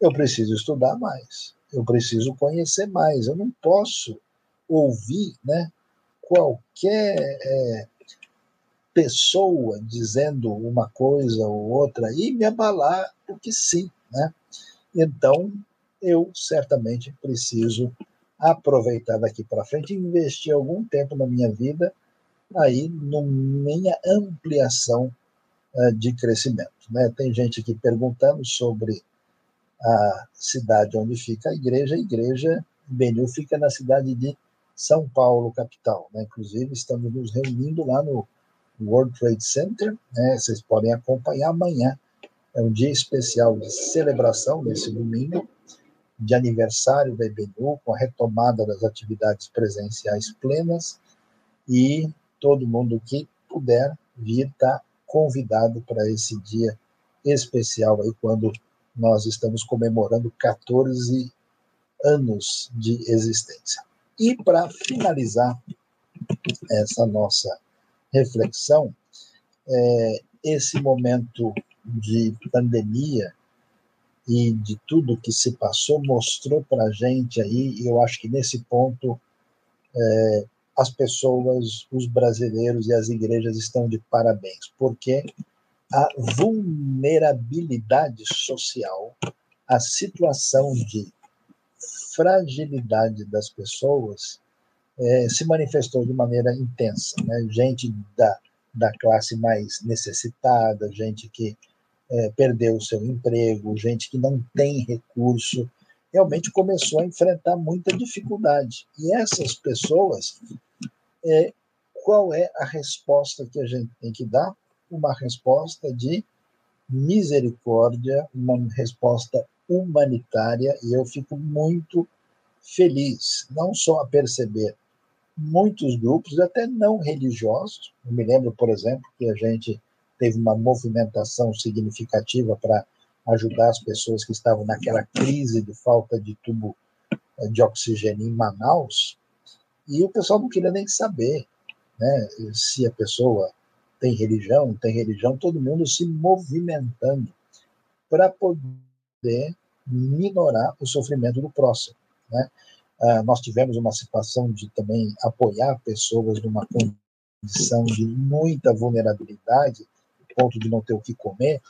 eu preciso estudar mais, eu preciso conhecer mais, eu não posso ouvir né, qualquer é, pessoa dizendo uma coisa ou outra e me abalar porque sim. Né? Então, eu certamente preciso aproveitar daqui para frente investir algum tempo na minha vida aí minha ampliação uh, de crescimento. Né? Tem gente aqui perguntando sobre a cidade onde fica a igreja. A igreja Benil fica na cidade de São Paulo, capital. Né? Inclusive, estamos nos reunindo lá no World Trade Center. Né? Vocês podem acompanhar amanhã. É um dia especial de celebração, nesse domingo, de aniversário da IBNU, com a retomada das atividades presenciais plenas. E todo mundo que puder vir está convidado para esse dia especial aí quando nós estamos comemorando 14 anos de existência. E para finalizar essa nossa reflexão, é, esse momento de pandemia e de tudo que se passou mostrou para a gente aí, e eu acho que nesse ponto é, as pessoas, os brasileiros e as igrejas estão de parabéns, porque a vulnerabilidade social, a situação de fragilidade das pessoas é, se manifestou de maneira intensa. Né? Gente da, da classe mais necessitada, gente que é, perdeu o seu emprego, gente que não tem recurso, realmente começou a enfrentar muita dificuldade. E essas pessoas é qual é a resposta que a gente tem que dar? Uma resposta de misericórdia, uma resposta humanitária, e eu fico muito feliz, não só a perceber muitos grupos, até não religiosos. Eu me lembro, por exemplo, que a gente teve uma movimentação significativa para ajudar as pessoas que estavam naquela crise de falta de tubo eh, de oxigênio em Manaus, e o pessoal não queria nem saber né, se a pessoa tem religião, tem religião, todo mundo se movimentando para poder minorar o sofrimento do próximo. Né? Ah, nós tivemos uma situação de também apoiar pessoas numa condição de muita vulnerabilidade, ponto de não ter o que comer,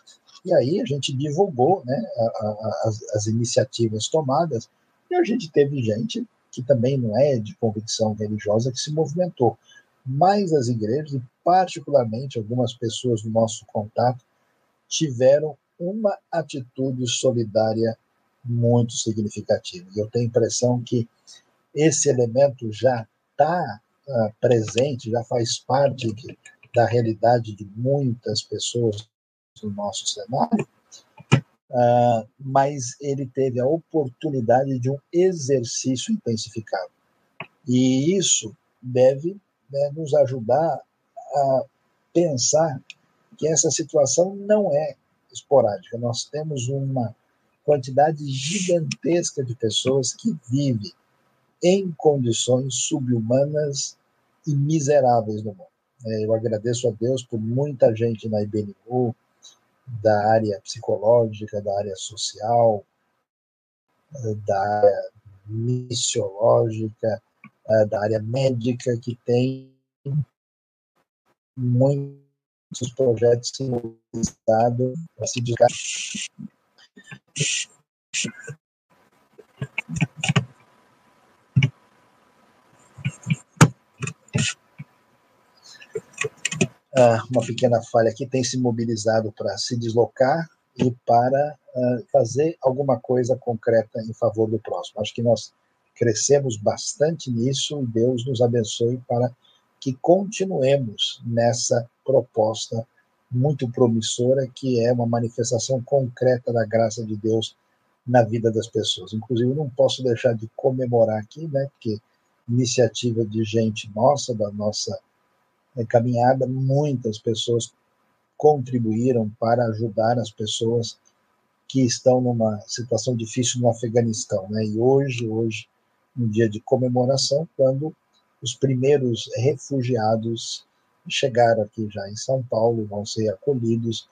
e aí a gente divulgou né, a, a, as, as iniciativas tomadas, e a gente teve gente que também não é de convicção religiosa, que se movimentou. Mas as igrejas, e particularmente algumas pessoas do nosso contato tiveram uma atitude solidária muito significativa. Eu tenho a impressão que esse elemento já está uh, presente, já faz parte de, da realidade de muitas pessoas do nosso cenário, uh, mas ele teve a oportunidade de um exercício intensificado. E isso deve né, nos ajudar a pensar que essa situação não é esporádica. Nós temos uma quantidade gigantesca de pessoas que vivem em condições subhumanas e miseráveis no mundo. É, eu agradeço a Deus por muita gente na IBNU, da área psicológica, da área social, da área missiológica, da área médica, que tem muitos projetos mobilizados para se dedicar. Ah, uma pequena falha aqui, tem se mobilizado para se deslocar e para uh, fazer alguma coisa concreta em favor do próximo. Acho que nós crescemos bastante nisso e Deus nos abençoe para que continuemos nessa proposta muito promissora, que é uma manifestação concreta da graça de Deus na vida das pessoas. Inclusive, não posso deixar de comemorar aqui, né, porque iniciativa de gente nossa, da nossa caminhada, muitas pessoas contribuíram para ajudar as pessoas que estão numa situação difícil no Afeganistão, né? E hoje, hoje, um dia de comemoração, quando os primeiros refugiados chegaram aqui já em São Paulo, vão ser acolhidos,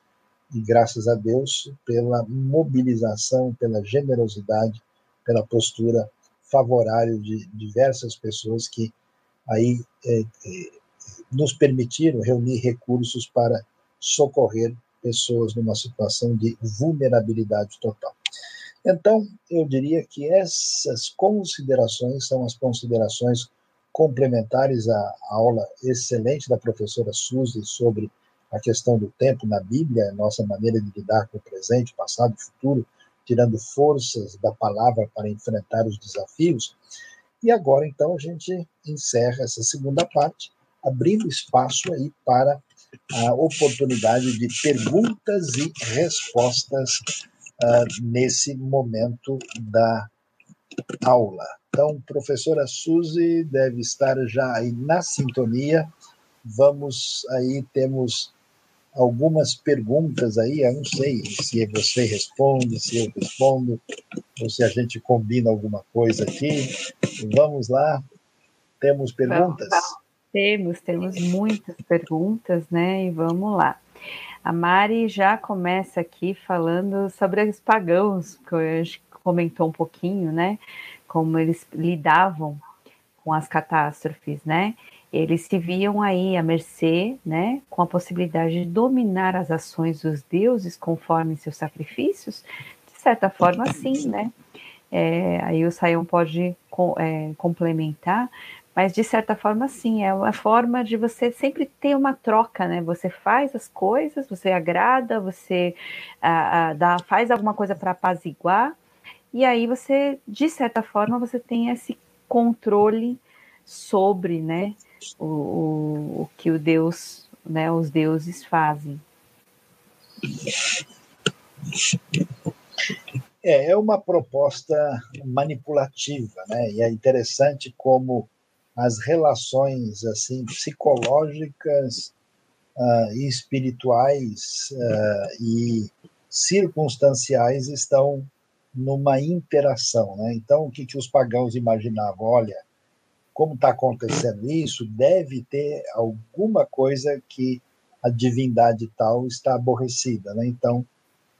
e graças a Deus pela mobilização, pela generosidade, pela postura favorável de diversas pessoas que aí é, é, nos permitiram reunir recursos para socorrer pessoas numa situação de vulnerabilidade total. Então, eu diria que essas considerações são as considerações complementares à aula excelente da professora Suzy sobre a questão do tempo na Bíblia, nossa maneira de lidar com o presente, passado e futuro, tirando forças da palavra para enfrentar os desafios. E agora, então, a gente encerra essa segunda parte, abrindo espaço aí para a oportunidade de perguntas e respostas uh, nesse momento da aula. Então, professora Suzy deve estar já aí na sintonia. Vamos aí, temos algumas perguntas aí, eu não sei se você responde, se eu respondo, ou se a gente combina alguma coisa aqui. Vamos lá, temos perguntas? Temos, temos muitas perguntas, né? E vamos lá. A Mari já começa aqui falando sobre os pagãos, que a gente comentou um pouquinho, né? Como eles lidavam com as catástrofes, né? Eles se viam aí à mercê, né? Com a possibilidade de dominar as ações dos deuses conforme seus sacrifícios, de certa forma, sim, né? É, aí o Saião pode é, complementar, mas de certa forma, sim, é uma forma de você sempre ter uma troca, né? Você faz as coisas, você agrada, você ah, ah, dá, faz alguma coisa para apaziguar, e aí você, de certa forma, você tem esse controle sobre, né, o, o, o que o Deus, né, os deuses fazem. É, é uma proposta manipulativa, né? E é interessante como as relações assim psicológicas uh, e espirituais uh, e circunstanciais estão numa interação, né? Então, o que, que os pagãos imaginavam? Olha, como está acontecendo isso, deve ter alguma coisa que a divindade tal está aborrecida, né? Então,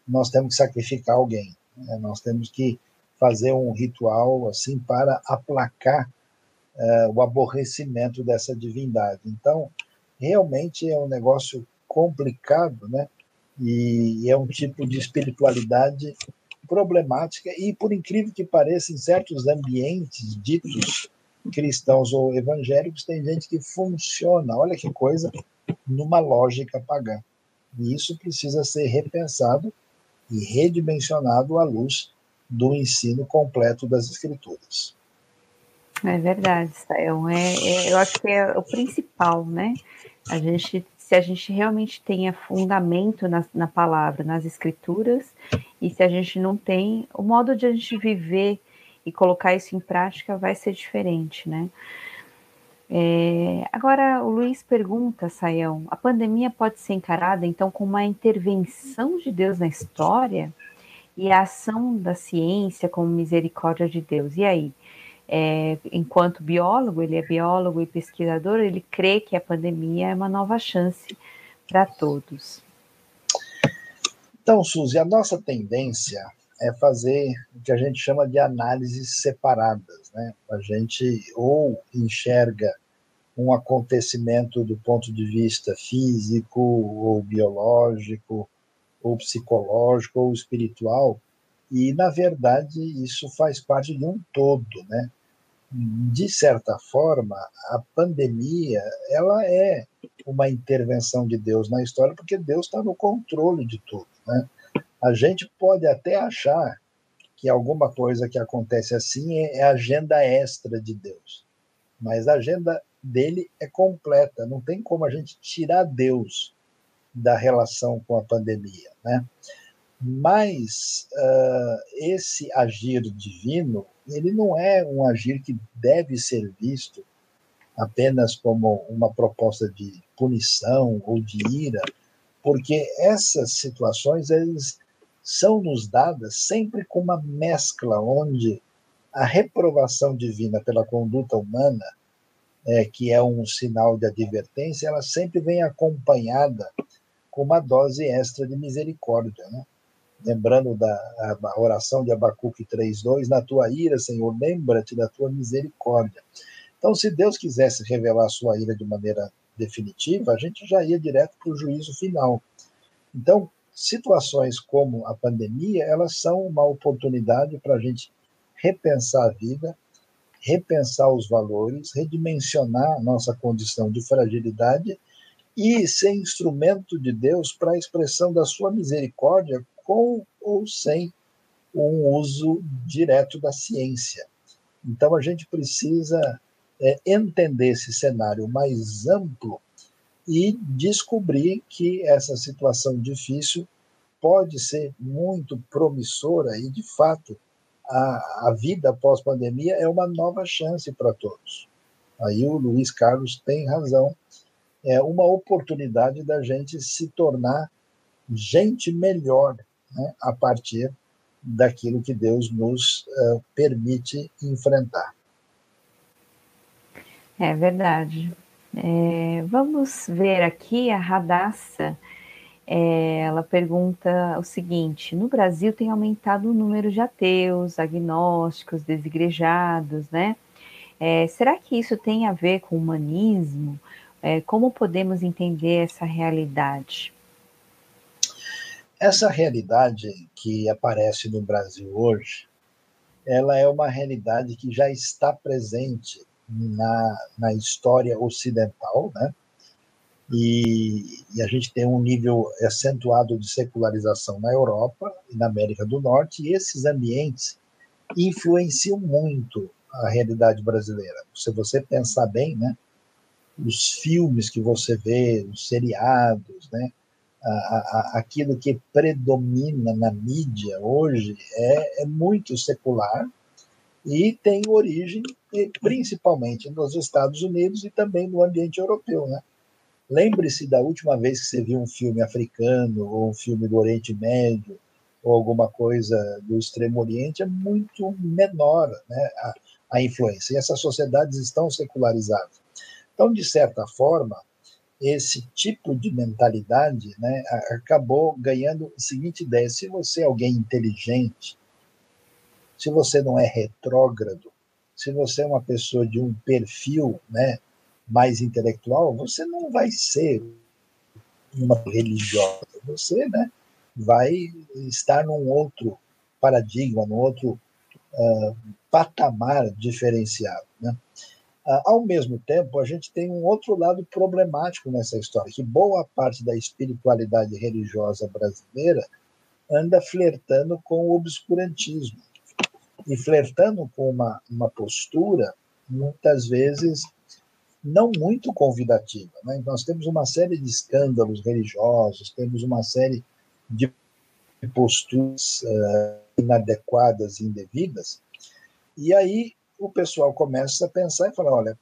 nós temos que sacrificar alguém, né? nós temos que fazer um ritual assim para aplacar uh, o aborrecimento dessa divindade. Então, realmente é um negócio complicado, né? E é um tipo de espiritualidade problemática e, por incrível que pareça, em certos ambientes ditos cristãos ou evangélicos, tem gente que funciona, olha que coisa, numa lógica pagã. E isso precisa ser repensado e redimensionado à luz do ensino completo das Escrituras. É verdade, Sayão. É, é, eu acho que é o principal, né? A gente, se a gente realmente tenha fundamento na, na palavra, nas escrituras, e se a gente não tem, o modo de a gente viver e colocar isso em prática vai ser diferente, né? É, agora, o Luiz pergunta, Sayão, a pandemia pode ser encarada, então, como uma intervenção de Deus na história e a ação da ciência como misericórdia de Deus. E aí? É, enquanto biólogo, ele é biólogo e pesquisador, ele crê que a pandemia é uma nova chance para todos. Então, Suzy, a nossa tendência é fazer o que a gente chama de análises separadas. Né? A gente ou enxerga um acontecimento do ponto de vista físico, ou biológico, ou psicológico, ou espiritual, e, na verdade, isso faz parte de um todo. Né? De certa forma, a pandemia ela é uma intervenção de Deus na história, porque Deus está no controle de tudo. Né? A gente pode até achar que alguma coisa que acontece assim é, é agenda extra de Deus, mas a agenda dele é completa, não tem como a gente tirar Deus da relação com a pandemia, né? Mas uh, esse agir divino, ele não é um agir que deve ser visto apenas como uma proposta de punição ou de ira, porque essas situações eles são nos dadas sempre com uma mescla onde a reprovação divina pela conduta humana, é, que é um sinal de advertência, ela sempre vem acompanhada com uma dose extra de misericórdia. Né? Lembrando da oração de Abacuque 3,2, na tua ira, Senhor, lembra-te da tua misericórdia. Então, se Deus quisesse revelar a sua ira de maneira definitiva, a gente já ia direto para o juízo final. Então, situações como a pandemia, elas são uma oportunidade para a gente repensar a vida, repensar os valores, redimensionar nossa condição de fragilidade e ser instrumento de Deus para a expressão da sua misericórdia com ou sem um uso direto da ciência. Então a gente precisa é, entender esse cenário mais amplo e descobrir que essa situação difícil pode ser muito promissora e, de fato, a, a vida pós-pandemia é uma nova chance para todos. Aí o Luiz Carlos tem razão. É uma oportunidade da gente se tornar gente melhor né, a partir daquilo que Deus nos uh, permite enfrentar. É verdade. É, vamos ver aqui a Radassa. É, ela pergunta o seguinte: no Brasil tem aumentado o número de ateus, agnósticos, desigrejados, né? É, será que isso tem a ver com o humanismo? É, como podemos entender essa realidade? Essa realidade que aparece no Brasil hoje, ela é uma realidade que já está presente na, na história ocidental, né? E, e, a gente tem um nível acentuado de secularização na Europa e na América do Norte, e esses ambientes influenciam muito a realidade brasileira. Se você pensar bem, né, os filmes que você vê, os seriados, né, aquilo que predomina na mídia hoje é, é muito secular, e tem origem principalmente nos Estados Unidos e também no ambiente europeu, né? Lembre-se da última vez que você viu um filme africano ou um filme do Oriente Médio ou alguma coisa do Extremo Oriente é muito menor, né? A, a influência. E essas sociedades estão secularizadas. Então, de certa forma, esse tipo de mentalidade né, acabou ganhando a seguinte ideia: se você é alguém inteligente, se você não é retrógrado, se você é uma pessoa de um perfil né, mais intelectual, você não vai ser uma religiosa, você né, vai estar num outro paradigma, num outro uh, patamar diferenciado. Né? Ah, ao mesmo tempo, a gente tem um outro lado problemático nessa história, que boa parte da espiritualidade religiosa brasileira anda flertando com o obscurantismo e flertando com uma, uma postura, muitas vezes, não muito convidativa. Né? Nós temos uma série de escândalos religiosos, temos uma série de posturas uh, inadequadas e indevidas, e aí o pessoal começa a pensar e falar, olha,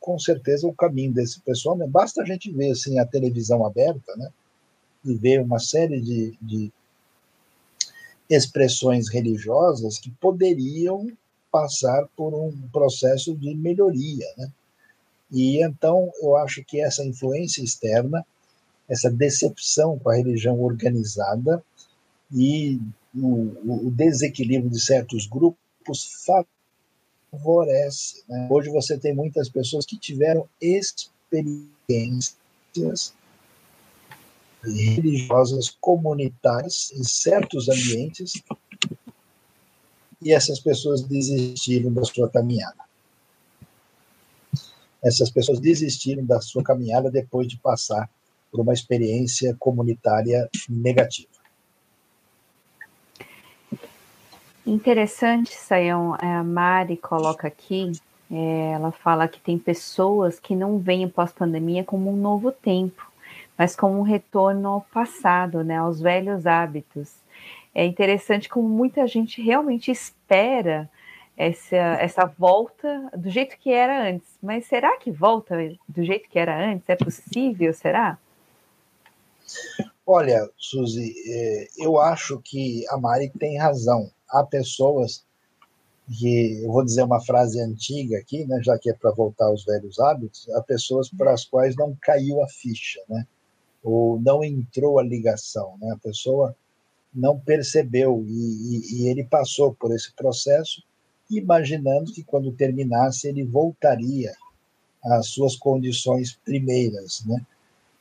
com certeza o caminho desse pessoal, né? basta a gente ver assim a televisão aberta, né, e ver uma série de, de expressões religiosas que poderiam passar por um processo de melhoria, né? E então eu acho que essa influência externa, essa decepção com a religião organizada e o, o desequilíbrio de certos grupos favorece. Né? Hoje você tem muitas pessoas que tiveram experiências religiosas comunitárias em certos ambientes e essas pessoas desistiram da sua caminhada. Essas pessoas desistiram da sua caminhada depois de passar por uma experiência comunitária negativa. Interessante, Sayão, a Mari coloca aqui, é, ela fala que tem pessoas que não veem pós-pandemia como um novo tempo, mas como um retorno ao passado, né, aos velhos hábitos. É interessante como muita gente realmente espera essa, essa volta do jeito que era antes. Mas será que volta do jeito que era antes? É possível, será? Olha, Suzy, é, eu acho que a Mari tem razão há pessoas que, eu vou dizer uma frase antiga aqui, né, já que é para voltar aos velhos hábitos, há pessoas para as quais não caiu a ficha, né, ou não entrou a ligação, né, a pessoa não percebeu e, e, e ele passou por esse processo imaginando que quando terminasse ele voltaria às suas condições primeiras, né?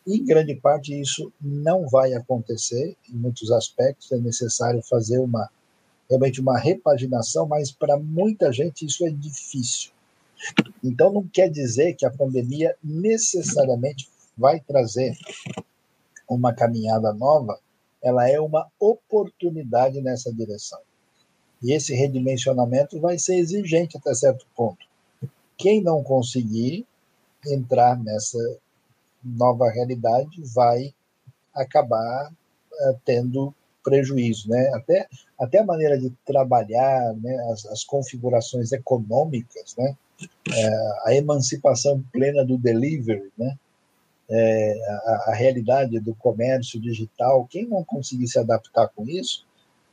Em grande parte isso não vai acontecer em muitos aspectos é necessário fazer uma realmente uma repaginação, mas para muita gente isso é difícil. Então, não quer dizer que a pandemia necessariamente vai trazer uma caminhada nova, ela é uma oportunidade nessa direção. E esse redimensionamento vai ser exigente até certo ponto. Quem não conseguir entrar nessa nova realidade vai acabar uh, tendo prejuízo, né? Até, até a maneira de trabalhar, né? as, as configurações econômicas, né? É, a emancipação plena do delivery, né? É, a, a, realidade do comércio digital, quem não conseguir se adaptar com isso,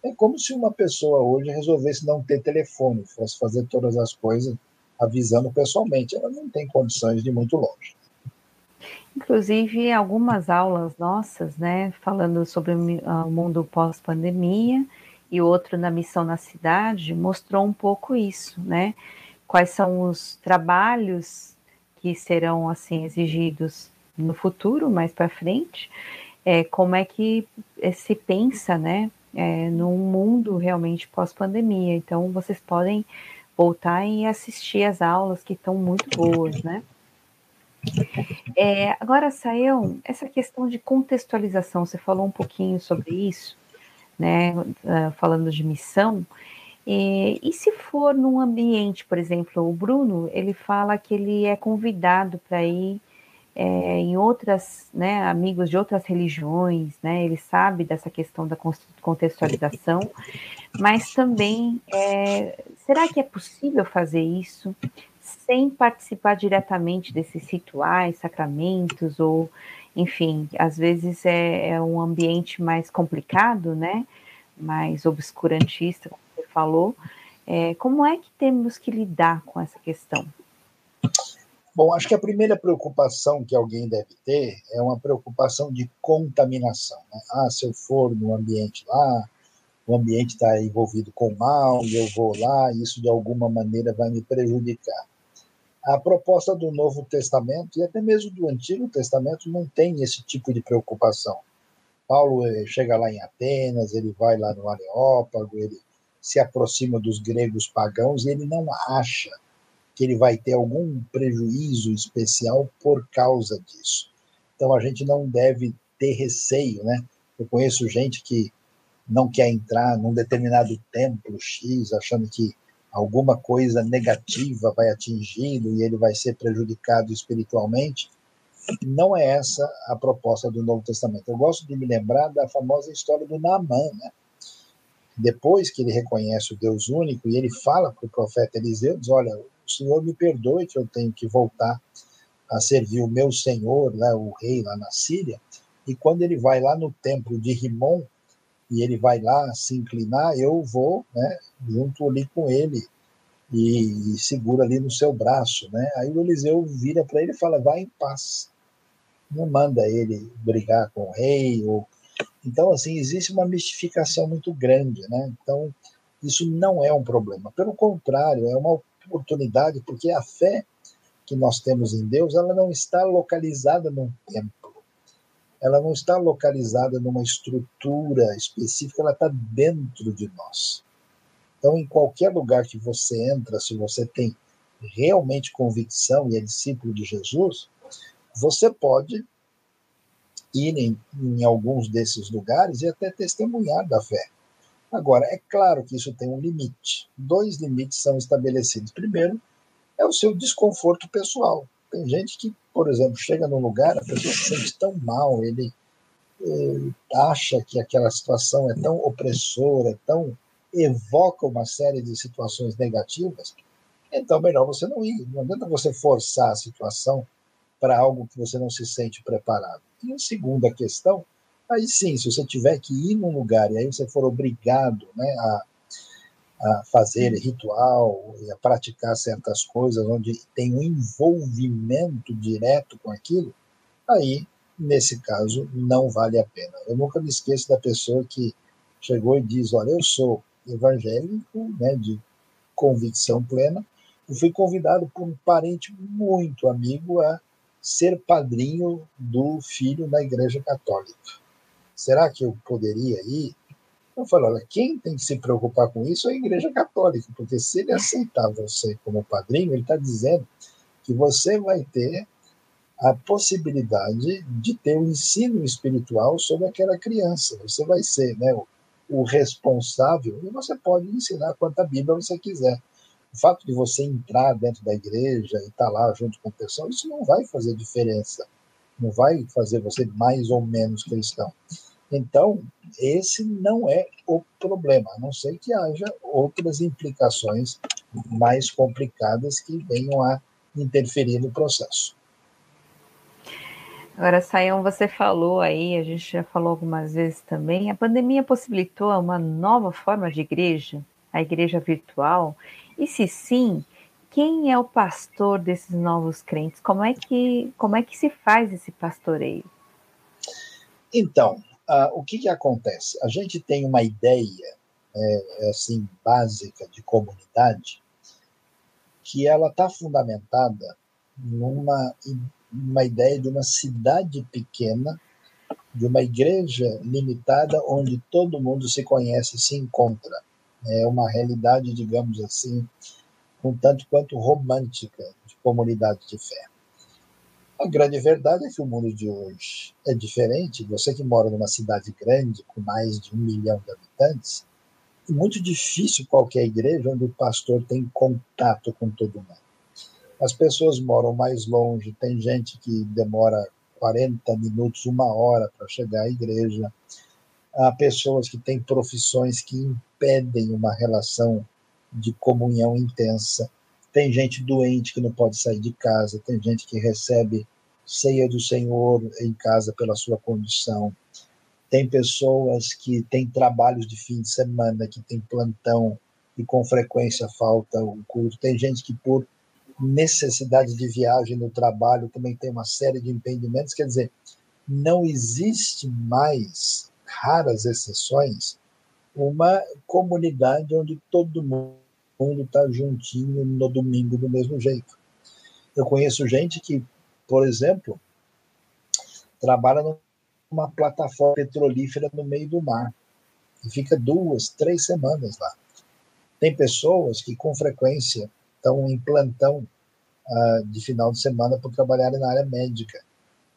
é como se uma pessoa hoje resolvesse não ter telefone, fosse fazer todas as coisas avisando pessoalmente. Ela não tem condições de ir muito longe. Inclusive, algumas aulas nossas, né, falando sobre o mundo pós-pandemia e outro na missão na cidade, mostrou um pouco isso, né? Quais são os trabalhos que serão assim exigidos no futuro, mais para frente, é, como é que é, se pensa, né, é, num mundo realmente pós-pandemia. Então, vocês podem voltar e assistir as aulas que estão muito boas, né? É, agora, Sael, essa questão de contextualização, você falou um pouquinho sobre isso, né? Uh, falando de missão. E, e, se for num ambiente, por exemplo, o Bruno, ele fala que ele é convidado para ir é, em outras, né, amigos de outras religiões, né? Ele sabe dessa questão da contextualização, mas também é, será que é possível fazer isso? Sem participar diretamente desses rituais, sacramentos, ou, enfim, às vezes é, é um ambiente mais complicado, né? Mais obscurantista, como você falou. É, como é que temos que lidar com essa questão? Bom, acho que a primeira preocupação que alguém deve ter é uma preocupação de contaminação. Né? Ah, se eu for no ambiente lá, o ambiente está envolvido com mal, eu vou lá, isso de alguma maneira vai me prejudicar. A proposta do Novo Testamento e até mesmo do Antigo Testamento não tem esse tipo de preocupação. Paulo eh, chega lá em Atenas, ele vai lá no Areópago, ele se aproxima dos gregos pagãos e ele não acha que ele vai ter algum prejuízo especial por causa disso. Então a gente não deve ter receio, né? Eu conheço gente que não quer entrar num determinado templo X, achando que alguma coisa negativa vai atingi-lo e ele vai ser prejudicado espiritualmente. Não é essa a proposta do Novo Testamento. Eu gosto de me lembrar da famosa história do Naamã, né? Depois que ele reconhece o Deus único e ele fala para o profeta Eliseu, diz, olha, o Senhor me perdoe que eu tenho que voltar a servir o meu Senhor, né, o rei lá na Síria, e quando ele vai lá no templo de Rimon, e ele vai lá se inclinar, eu vou, né, junto ali com ele e, e segura ali no seu braço, né? Aí o Eliseu vira para ele e fala: "Vai em paz". Não manda ele brigar com o rei ou então assim existe uma mistificação muito grande, né? Então isso não é um problema. Pelo contrário, é uma oportunidade porque a fé que nós temos em Deus, ela não está localizada num templo ela não está localizada numa estrutura específica, ela está dentro de nós. Então, em qualquer lugar que você entra, se você tem realmente convicção e é discípulo de Jesus, você pode ir em, em alguns desses lugares e até testemunhar da fé. Agora, é claro que isso tem um limite. Dois limites são estabelecidos. Primeiro, é o seu desconforto pessoal. Tem gente que, por exemplo, chega num lugar, a pessoa se sente tão mal, ele, ele acha que aquela situação é tão opressora, tão evoca uma série de situações negativas, então melhor você não ir. Não adianta você forçar a situação para algo que você não se sente preparado. E a segunda questão, aí sim, se você tiver que ir num lugar e aí você for obrigado né, a a fazer ritual e a praticar certas coisas onde tem um envolvimento direto com aquilo, aí, nesse caso, não vale a pena. Eu nunca me esqueço da pessoa que chegou e diz: Olha, eu sou evangélico, né, de convicção plena, e fui convidado por um parente muito amigo a ser padrinho do filho na Igreja Católica. Será que eu poderia ir? Eu falo, olha, quem tem que se preocupar com isso é a Igreja Católica, porque se ele aceitar você como padrinho, ele está dizendo que você vai ter a possibilidade de ter um ensino espiritual sobre aquela criança. Você vai ser né, o, o responsável e você pode ensinar quanta Bíblia você quiser. O fato de você entrar dentro da igreja e estar tá lá junto com o pessoal, isso não vai fazer diferença. Não vai fazer você mais ou menos cristão. Então, esse não é o problema, a não ser que haja outras implicações mais complicadas que venham a interferir no processo. Agora, Sayão, você falou aí, a gente já falou algumas vezes também, a pandemia possibilitou uma nova forma de igreja, a igreja virtual, e se sim, quem é o pastor desses novos crentes? Como é que, como é que se faz esse pastoreio? Então, ah, o que, que acontece? A gente tem uma ideia é, assim básica de comunidade que ela está fundamentada numa uma ideia de uma cidade pequena, de uma igreja limitada onde todo mundo se conhece, se encontra. É uma realidade, digamos assim, um tanto quanto romântica de comunidade de fé. A grande verdade é que o mundo de hoje é diferente. Você que mora numa cidade grande, com mais de um milhão de habitantes, é muito difícil qualquer igreja onde o pastor tem contato com todo mundo. As pessoas moram mais longe, tem gente que demora 40 minutos, uma hora para chegar à igreja. Há pessoas que têm profissões que impedem uma relação de comunhão intensa. Tem gente doente que não pode sair de casa, tem gente que recebe ceia do Senhor em casa pela sua condição. Tem pessoas que têm trabalhos de fim de semana, que têm plantão e com frequência falta o culto. Tem gente que, por necessidade de viagem no trabalho, também tem uma série de impedimentos. Quer dizer, não existe mais, raras exceções, uma comunidade onde todo mundo está juntinho no domingo do mesmo jeito. Eu conheço gente que por exemplo, trabalha numa plataforma petrolífera no meio do mar e fica duas, três semanas lá. Tem pessoas que com frequência estão em plantão uh, de final de semana por trabalharem na área médica.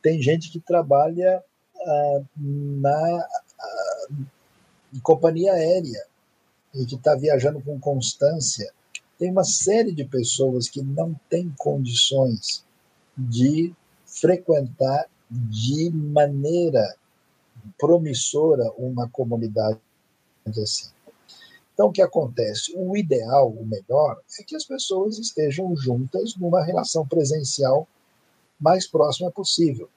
Tem gente que trabalha uh, na em companhia aérea e que está viajando com constância. Tem uma série de pessoas que não têm condições de frequentar de maneira promissora uma comunidade assim. Então, o que acontece? O ideal, o melhor, é que as pessoas estejam juntas numa relação presencial mais próxima possível.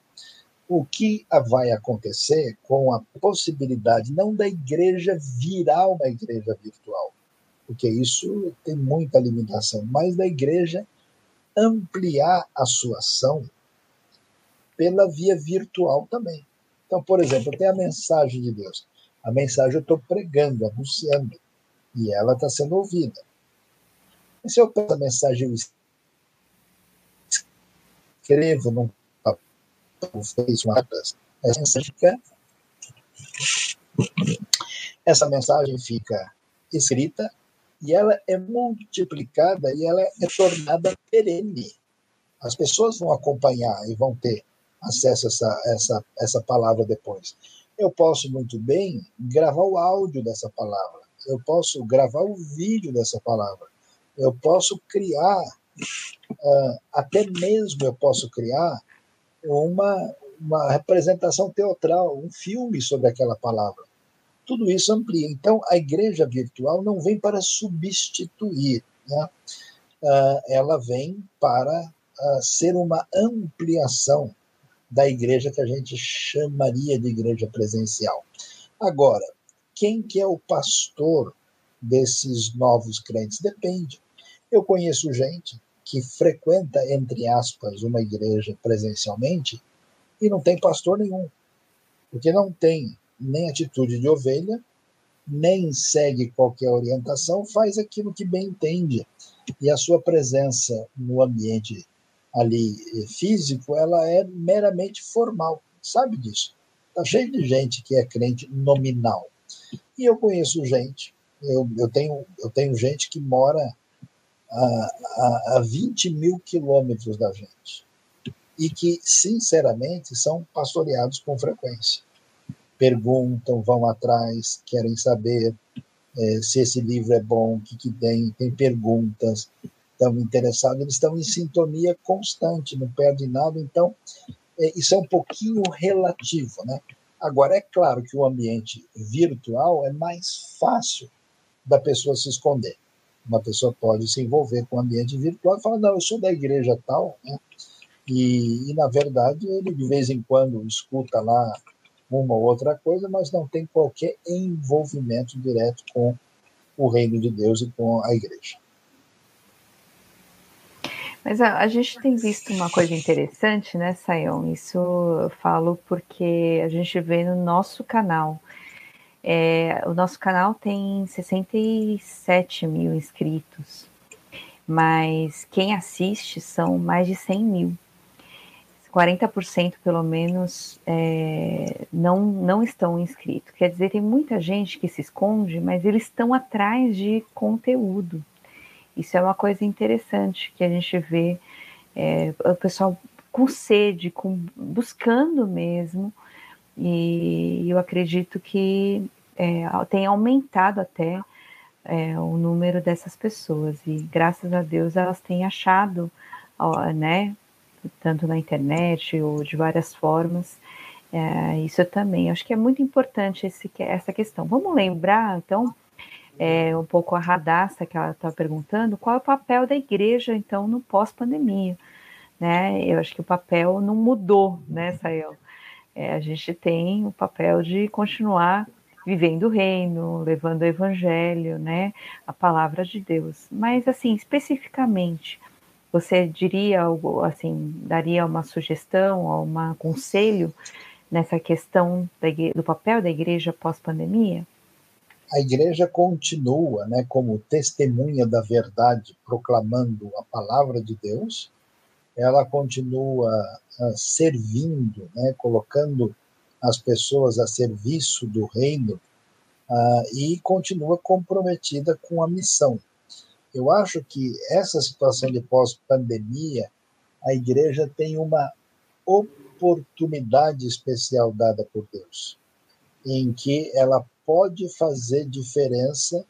O que vai acontecer com a possibilidade não da igreja virar uma igreja virtual, porque isso tem muita limitação, mas da igreja ampliar a sua ação pela via virtual também. Então, por exemplo, tem a mensagem de Deus. A mensagem eu estou pregando, anunciando, e ela está sendo ouvida. E se eu pego a mensagem eu escrevo num fez fica, essa mensagem fica escrita e ela é multiplicada e ela é tornada perene. As pessoas vão acompanhar e vão ter acesso a essa, essa, essa palavra depois. Eu posso muito bem gravar o áudio dessa palavra, eu posso gravar o vídeo dessa palavra, eu posso criar, uh, até mesmo eu posso criar uma, uma representação teatral, um filme sobre aquela palavra. Tudo isso amplia. Então, a igreja virtual não vem para substituir, né? Uh, ela vem para uh, ser uma ampliação da igreja que a gente chamaria de igreja presencial. Agora, quem que é o pastor desses novos crentes? Depende. Eu conheço gente que frequenta, entre aspas, uma igreja presencialmente e não tem pastor nenhum, porque não tem nem atitude de ovelha, nem segue qualquer orientação, faz aquilo que bem entende. E a sua presença no ambiente ali eh, físico, ela é meramente formal, sabe disso. Está cheio de gente que é crente nominal. E eu conheço gente, eu, eu, tenho, eu tenho gente que mora a, a, a 20 mil quilômetros da gente e que, sinceramente, são pastoreados com frequência. Perguntam, vão atrás, querem saber é, se esse livro é bom, o que, que tem, tem perguntas, estão interessados, eles estão em sintonia constante, não perdem nada, então é, isso é um pouquinho relativo, né? Agora, é claro que o ambiente virtual é mais fácil da pessoa se esconder. Uma pessoa pode se envolver com o ambiente virtual e falar, não, eu sou da igreja tal, né? E, e, na verdade, ele de vez em quando escuta lá uma ou outra coisa, mas não tem qualquer envolvimento direto com o reino de Deus e com a igreja. Mas a, a, gente tem visto uma coisa interessante, né, Sayon? Isso eu falo porque a gente vê no nosso canal. É, o nosso canal tem 67 mil inscritos, mas quem assiste são mais de 100 mil. 40% pelo menos é, não, não estão inscritos. Quer dizer, tem muita gente que se esconde, mas eles estão atrás de conteúdo. Isso é uma coisa interessante que a gente vê é, o pessoal com sede, com, buscando mesmo, e eu acredito que é, tem aumentado até é, o número dessas pessoas, e graças a Deus elas têm achado, ó, né, tanto na internet ou de várias formas, é, isso também, acho que é muito importante esse, essa questão. Vamos lembrar, então, é, um pouco a Radassa, que ela está perguntando, qual é o papel da igreja, então, no pós-pandemia? Né? Eu acho que o papel não mudou, né, Sael? É, a gente tem o papel de continuar vivendo o reino, levando o evangelho, né, a palavra de Deus. Mas, assim, especificamente, você diria algo, assim, daria uma sugestão um conselho nessa questão do papel da igreja pós-pandemia? a igreja continua né, como testemunha da verdade, proclamando a palavra de Deus, ela continua uh, servindo, né, colocando as pessoas a serviço do reino uh, e continua comprometida com a missão. Eu acho que essa situação de pós-pandemia, a igreja tem uma oportunidade especial dada por Deus, em que ela pode fazer diferença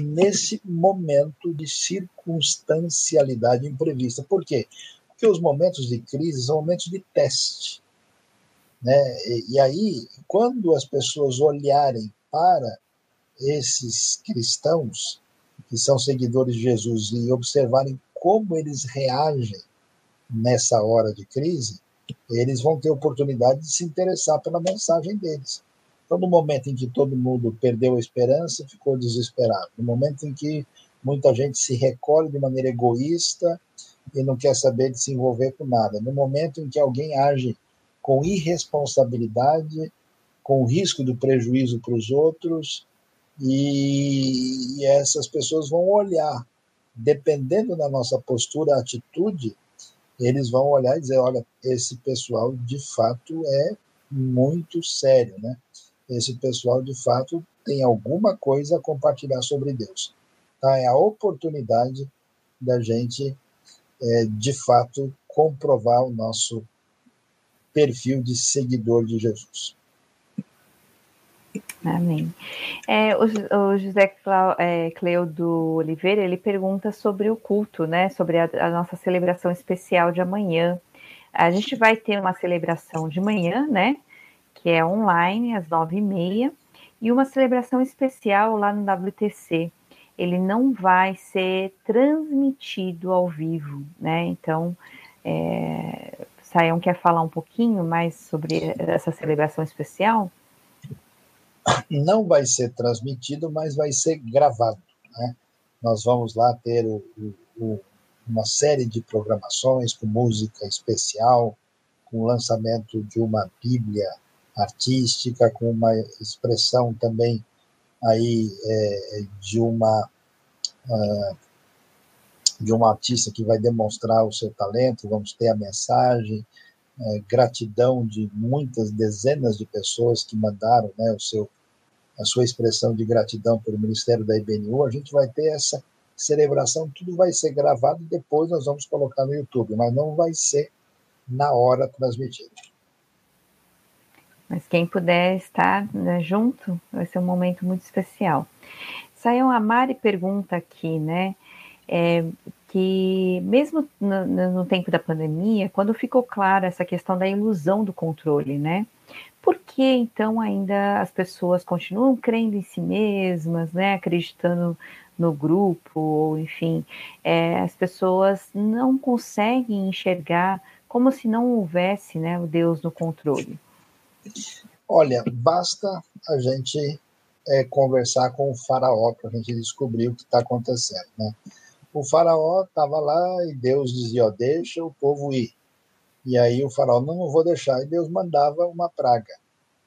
nesse momento de circunstancialidade imprevista. Por quê? Porque os momentos de crise são momentos de teste. Né? E, e aí, quando as pessoas olharem para esses cristãos, que são seguidores de Jesus, e observarem como eles reagem nessa hora de crise, eles vão ter oportunidade de se interessar pela mensagem deles. Então, no momento em que todo mundo perdeu a esperança, ficou desesperado. No momento em que muita gente se recolhe de maneira egoísta e não quer saber de se envolver com nada. No momento em que alguém age com irresponsabilidade, com risco do prejuízo para os outros, e, e essas pessoas vão olhar, dependendo da nossa postura, atitude, eles vão olhar e dizer: olha, esse pessoal de fato é muito sério, né? Esse pessoal de fato tem alguma coisa a compartilhar sobre Deus. Tá? É a oportunidade da gente, é, de fato, comprovar o nosso perfil de seguidor de Jesus. Amém. É, o, o, José Clau, é, Cleudo Oliveira, ele pergunta sobre o culto, né? Sobre a, a, nossa celebração especial de amanhã. A gente vai ter uma celebração de manhã, né? Que é online, às nove e meia, e uma celebração especial lá no WTC. Ele não vai ser transmitido ao vivo, né? Então, é, Saião quer falar um pouquinho mais sobre essa celebração especial? não vai ser transmitido, mas vai ser gravado. Né? Nós vamos lá ter o, o, uma série de programações com música especial, com o lançamento de uma Bíblia artística, com uma expressão também aí é, de uma uh, de um artista que vai demonstrar o seu talento, vamos ter a mensagem, é, gratidão de muitas dezenas de pessoas que mandaram né, o seu, a sua expressão de gratidão pelo Ministério da IBNU, a gente vai ter essa celebração, tudo vai ser gravado e depois nós vamos colocar no YouTube, mas não vai ser na hora transmitido. Mas quem puder estar né, junto, vai ser um momento muito especial. Saiu a Mari pergunta aqui, né? É, que mesmo no, no, tempo da pandemia, quando ficou clara essa questão da ilusão do controle, né? Por que então ainda as pessoas continuam crendo em si mesmas, né? Acreditando no grupo, ou enfim, é, as pessoas não conseguem enxergar como se não houvesse, né, o Deus no controle. Olha, basta a gente é, conversar com o faraó para a gente descobrir o que está acontecendo, né? o faraó estava lá e Deus dizia, ó, deixa o povo ir. E aí o faraó, não, não vou deixar. E Deus mandava uma praga.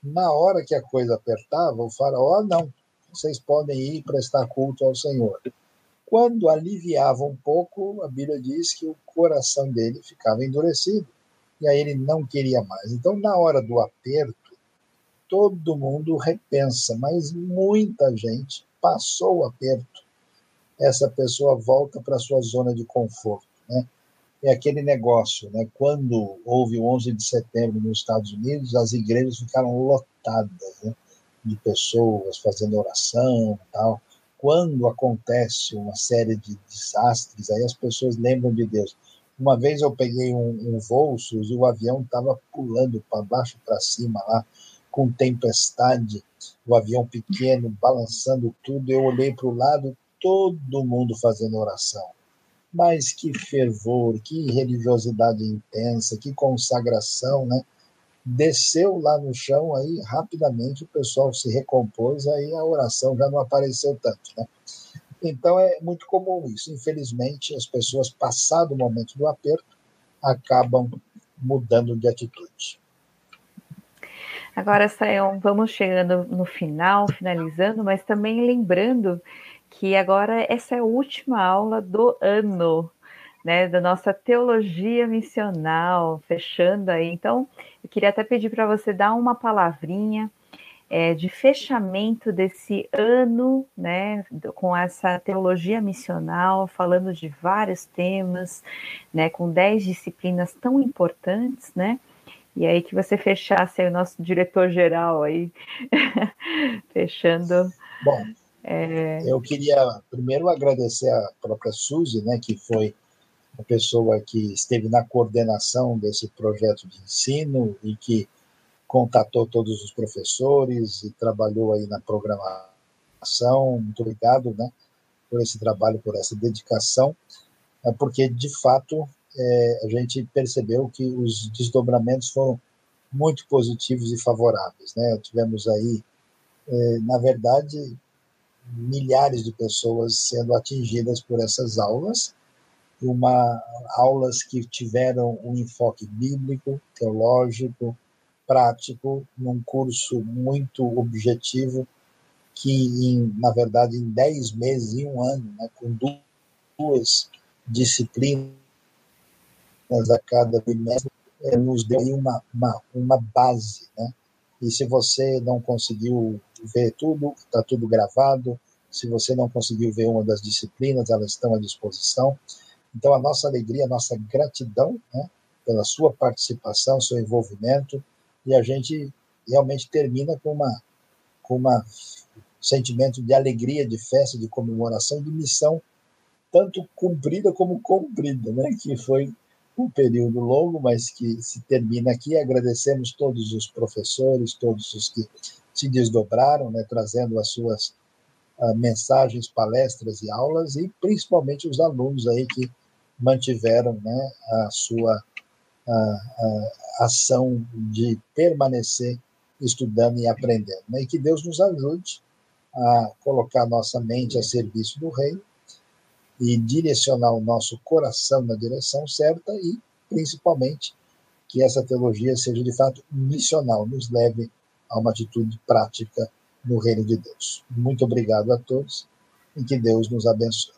Na hora que a coisa apertava, o faraó, não, vocês podem ir prestar culto ao Senhor. Quando aliviava um pouco, a Bíblia diz que o coração dele ficava endurecido. E aí ele não queria mais. Então, na hora do aperto, todo mundo repensa, mas muita gente passou o aperto essa pessoa volta para sua zona de conforto, né? É aquele negócio, né? Quando houve o 11 de setembro nos Estados Unidos, as igrejas ficaram lotadas, né? de pessoas fazendo oração, tal. Quando acontece uma série de desastres, aí as pessoas lembram de Deus. Uma vez eu peguei um, um voo, e o avião estava pulando para baixo para cima lá, com tempestade, o avião pequeno balançando tudo. Eu olhei para o lado, todo mundo fazendo oração. Mas que fervor, que religiosidade intensa, que consagração, né? Desceu lá no chão, aí rapidamente o pessoal se recompôs, aí a oração já não apareceu tanto, né? Então é muito comum isso. Infelizmente, as pessoas, passado o momento do aperto, acabam mudando de atitude. Agora, Sayão, vamos chegando no final, finalizando, mas também lembrando que agora essa é a última aula do ano, né, da nossa teologia missional, fechando aí. Então, eu queria até pedir para você dar uma palavrinha é, de fechamento desse ano, né, com essa teologia missional, falando de vários temas, né, com dez disciplinas tão importantes, né, e aí que você fechasse aí o nosso diretor-geral aí, fechando. Bom, é... eu queria primeiro agradecer a própria Suzy, né, que foi a pessoa que esteve na coordenação desse projeto de ensino e que contatou todos os professores e trabalhou aí na programação. Muito obrigado, né, por esse trabalho, por essa dedicação, é porque de fato é, a gente percebeu que os desdobramentos foram muito positivos e favoráveis, né? Tivemos aí, é, na verdade, milhares de pessoas sendo atingidas por essas aulas, uma aulas que tiveram um enfoque bíblico, teológico, prático, num curso muito objetivo, que, em, na verdade, em 10 meses, em um ano, né, com duas disciplinas a cada bimestre, é, nos deu uma, uma, uma base. Né? E se você não conseguiu ver tudo, está tudo gravado. Se você não conseguiu ver uma das disciplinas, elas estão à disposição. Então, a nossa alegria, a nossa gratidão né, pela sua participação, seu envolvimento, e a gente realmente termina com uma com uma sentimento de alegria, de festa, de comemoração, de missão tanto cumprida como cumprida, né? Que foi um período longo, mas que se termina aqui. Agradecemos todos os professores, todos os que se desdobraram, né? Trazendo as suas uh, mensagens, palestras e aulas e principalmente os alunos aí que mantiveram, né? A sua a, a ação de permanecer estudando e aprendendo. Né? E que Deus nos ajude a colocar nossa mente a serviço do Rei e direcionar o nosso coração na direção certa e, principalmente, que essa teologia seja de fato missional, nos leve a uma atitude prática no reino de Deus. Muito obrigado a todos e que Deus nos abençoe.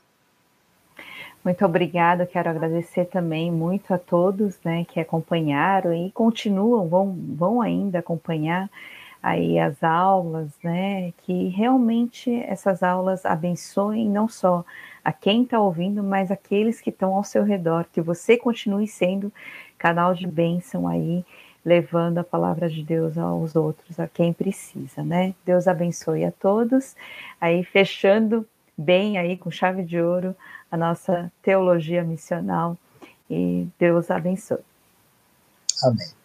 Muito obrigada, quero agradecer também muito a todos né, que acompanharam e continuam, vão, vão ainda acompanhar aí as aulas, né? Que realmente essas aulas abençoem não só a quem está ouvindo, mas aqueles que estão ao seu redor, que você continue sendo canal de bênção aí, levando a palavra de Deus aos outros, a quem precisa, né? Deus abençoe a todos. Aí fechando bem aí com chave de ouro a nossa teologia missional e Deus abençoe. Amém.